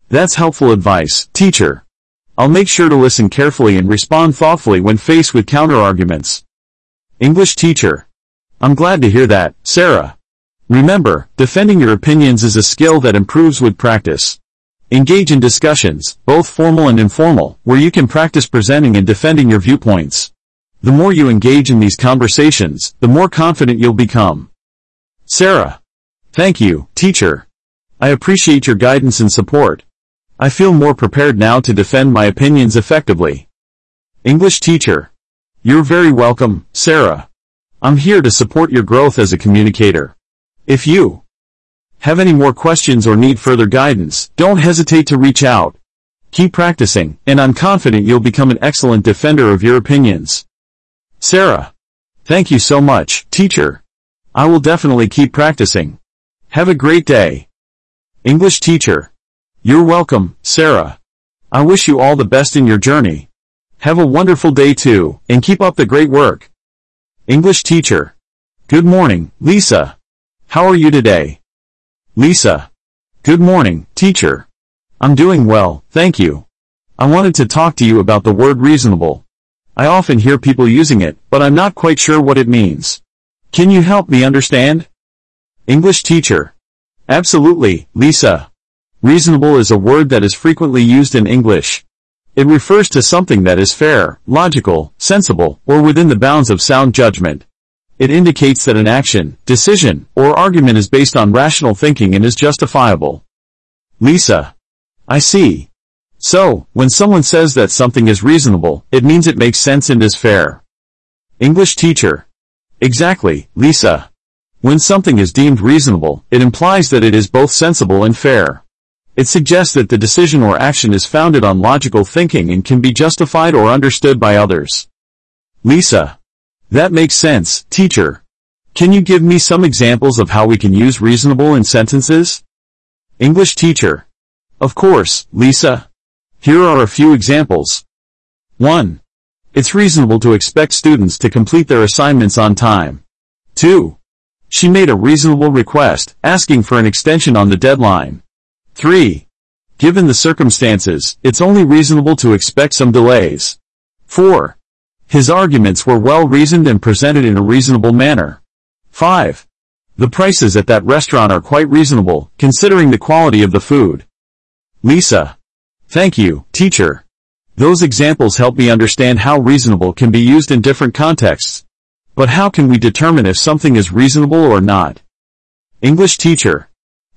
That's helpful advice, teacher. I'll make sure to listen carefully and respond thoughtfully when faced with counterarguments. English teacher. I'm glad to hear that, Sarah. Remember, defending your opinions is a skill that improves with practice. Engage in discussions, both formal and informal, where you can practice presenting and defending your viewpoints. The more you engage in these conversations, the more confident you'll become. Sarah. Thank you, teacher. I appreciate your guidance and support. I feel more prepared now to defend my opinions effectively. English teacher. You're very welcome, Sarah. I'm here to support your growth as a communicator. If you have any more questions or need further guidance, don't hesitate to reach out. Keep practicing, and I'm confident you'll become an excellent defender of your opinions. Sarah. Thank you so much, teacher. I will definitely keep practicing. Have a great day. English teacher. You're welcome, Sarah. I wish you all the best in your journey. Have a wonderful day too, and keep up the great work. English teacher. Good morning, Lisa. How are you today? Lisa. Good morning, teacher. I'm doing well, thank you. I wanted to talk to you about the word reasonable. I often hear people using it, but I'm not quite sure what it means. Can you help me understand? English teacher. Absolutely, Lisa. Reasonable is a word that is frequently used in English. It refers to something that is fair, logical, sensible, or within the bounds of sound judgment. It indicates that an action, decision, or argument is based on rational thinking and is justifiable. Lisa. I see. So, when someone says that something is reasonable, it means it makes sense and is fair. English teacher. Exactly, Lisa. When something is deemed reasonable, it implies that it is both sensible and fair. It suggests that the decision or action is founded on logical thinking and can be justified or understood by others. Lisa. That makes sense, teacher. Can you give me some examples of how we can use reasonable in sentences? English teacher. Of course, Lisa. Here are a few examples. 1. It's reasonable to expect students to complete their assignments on time. 2. She made a reasonable request, asking for an extension on the deadline. 3. Given the circumstances, it's only reasonable to expect some delays. 4. His arguments were well reasoned and presented in a reasonable manner. 5. The prices at that restaurant are quite reasonable, considering the quality of the food. Lisa. Thank you, teacher. Those examples help me understand how reasonable can be used in different contexts. But how can we determine if something is reasonable or not? English teacher.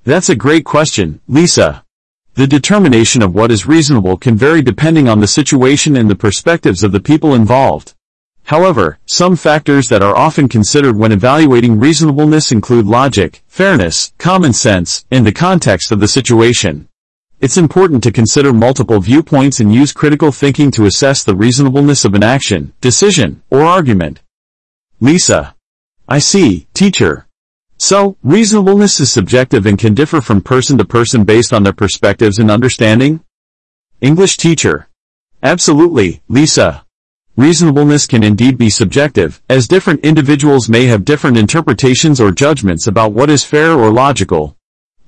That's a great question, Lisa. The determination of what is reasonable can vary depending on the situation and the perspectives of the people involved. However, some factors that are often considered when evaluating reasonableness include logic, fairness, common sense, and the context of the situation. It's important to consider multiple viewpoints and use critical thinking to assess the reasonableness of an action, decision, or argument. Lisa. I see, teacher. So, reasonableness is subjective and can differ from person to person based on their perspectives and understanding? English teacher. Absolutely, Lisa. Reasonableness can indeed be subjective, as different individuals may have different interpretations or judgments about what is fair or logical.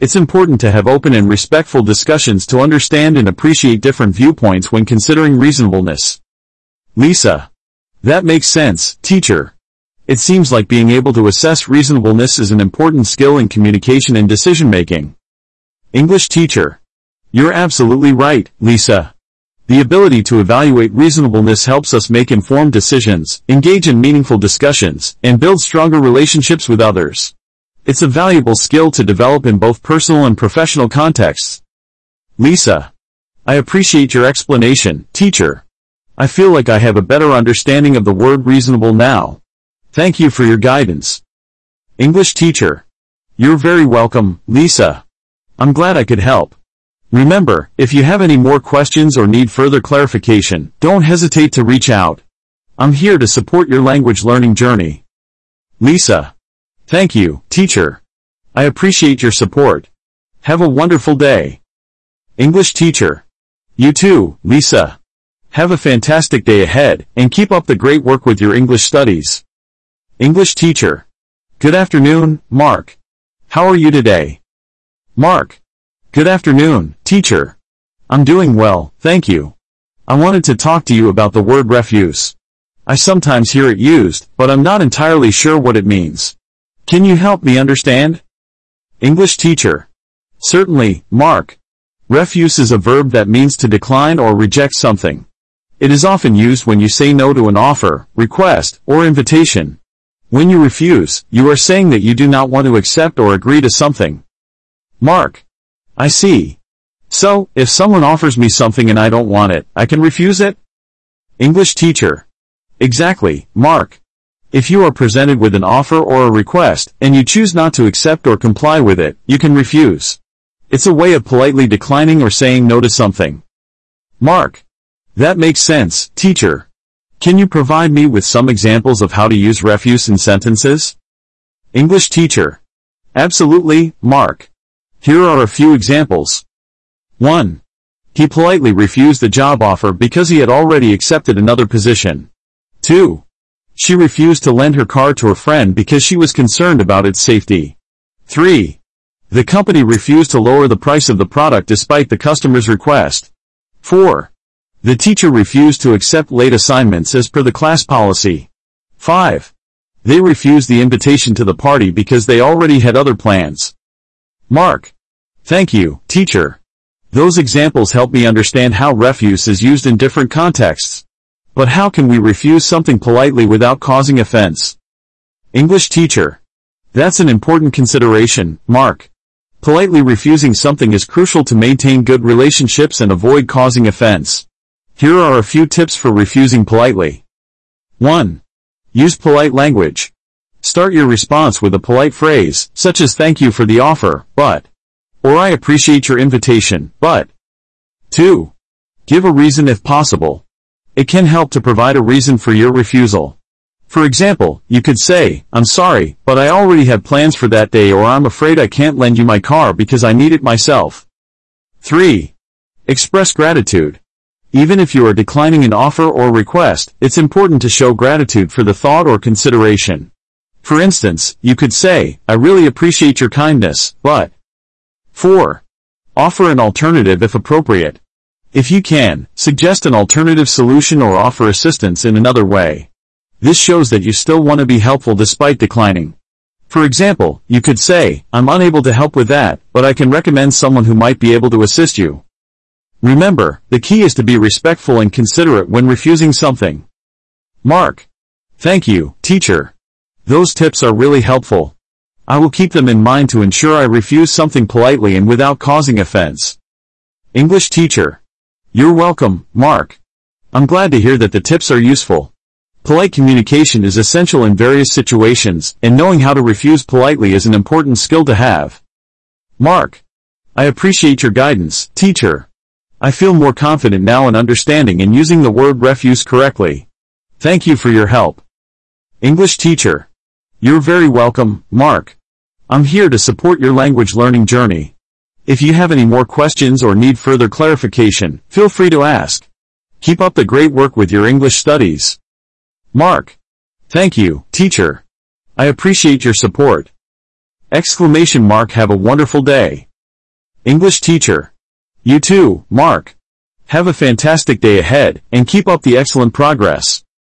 It's important to have open and respectful discussions to understand and appreciate different viewpoints when considering reasonableness. Lisa. That makes sense, teacher. It seems like being able to assess reasonableness is an important skill in communication and decision-making. English teacher. You're absolutely right, Lisa. The ability to evaluate reasonableness helps us make informed decisions, engage in meaningful discussions, and build stronger relationships with others. It's a valuable skill to develop in both personal and professional contexts. Lisa. I appreciate your explanation, teacher. I feel like I have a better understanding of the word reasonable now. Thank you for your guidance. English teacher. You're very welcome, Lisa. I'm glad I could help. Remember, if you have any more questions or need further clarification, don't hesitate to reach out. I'm here to support your language learning journey. Lisa. Thank you, teacher. I appreciate your support. Have a wonderful day. English teacher. You too, Lisa. Have a fantastic day ahead, and keep up the great work with your English studies. English teacher. Good afternoon, Mark. How are you today? Mark. Good afternoon, teacher. I'm doing well, thank you. I wanted to talk to you about the word refuse. I sometimes hear it used, but I'm not entirely sure what it means. Can you help me understand? English teacher. Certainly, Mark. Refuse is a verb that means to decline or reject something. It is often used when you say no to an offer, request, or invitation. When you refuse, you are saying that you do not want to accept or agree to something. Mark. I see. So, if someone offers me something and I don't want it, I can refuse it? English teacher. Exactly, Mark. If you are presented with an offer or a request, and you choose not to accept or comply with it, you can refuse. It's a way of politely declining or saying no to something. Mark. That makes sense, teacher. Can you provide me with some examples of how to use refuse in sentences? English teacher. Absolutely, Mark. Here are a few examples. 1. He politely refused the job offer because he had already accepted another position. 2. She refused to lend her car to a friend because she was concerned about its safety. 3. The company refused to lower the price of the product despite the customer's request. 4. The teacher refused to accept late assignments as per the class policy. 5. They refused the invitation to the party because they already had other plans. Mark. Thank you, teacher. Those examples help me understand how refuse is used in different contexts. But how can we refuse something politely without causing offense? English teacher. That's an important consideration, Mark. Politely refusing something is crucial to maintain good relationships and avoid causing offense. Here are a few tips for refusing politely. 1. Use polite language. Start your response with a polite phrase, such as thank you for the offer, but or I appreciate your invitation, but 2. Give a reason if possible. It can help to provide a reason for your refusal. For example, you could say, I'm sorry, but I already have plans for that day or I'm afraid I can't lend you my car because I need it myself. 3. Express gratitude. Even if you are declining an offer or request, it's important to show gratitude for the thought or consideration. For instance, you could say, I really appreciate your kindness, but 4. Offer an alternative if appropriate. If you can, suggest an alternative solution or offer assistance in another way. This shows that you still want to be helpful despite declining. For example, you could say, I'm unable to help with that, but I can recommend someone who might be able to assist you. Remember, the key is to be respectful and considerate when refusing something. Mark. Thank you, teacher. Those tips are really helpful. I will keep them in mind to ensure I refuse something politely and without causing offense. English teacher. You're welcome, Mark. I'm glad to hear that the tips are useful. Polite communication is essential in various situations, and knowing how to refuse politely is an important skill to have. Mark. I appreciate your guidance, teacher. I feel more confident now in understanding and using the word refuse correctly. Thank you for your help. English teacher. You're very welcome, Mark. I'm here to support your language learning journey. If you have any more questions or need further clarification, feel free to ask. Keep up the great work with your English studies. Mark. Thank you, teacher. I appreciate your support. Exclamation mark have a wonderful day. English teacher. You too, Mark. Have a fantastic day ahead, and keep up the excellent progress.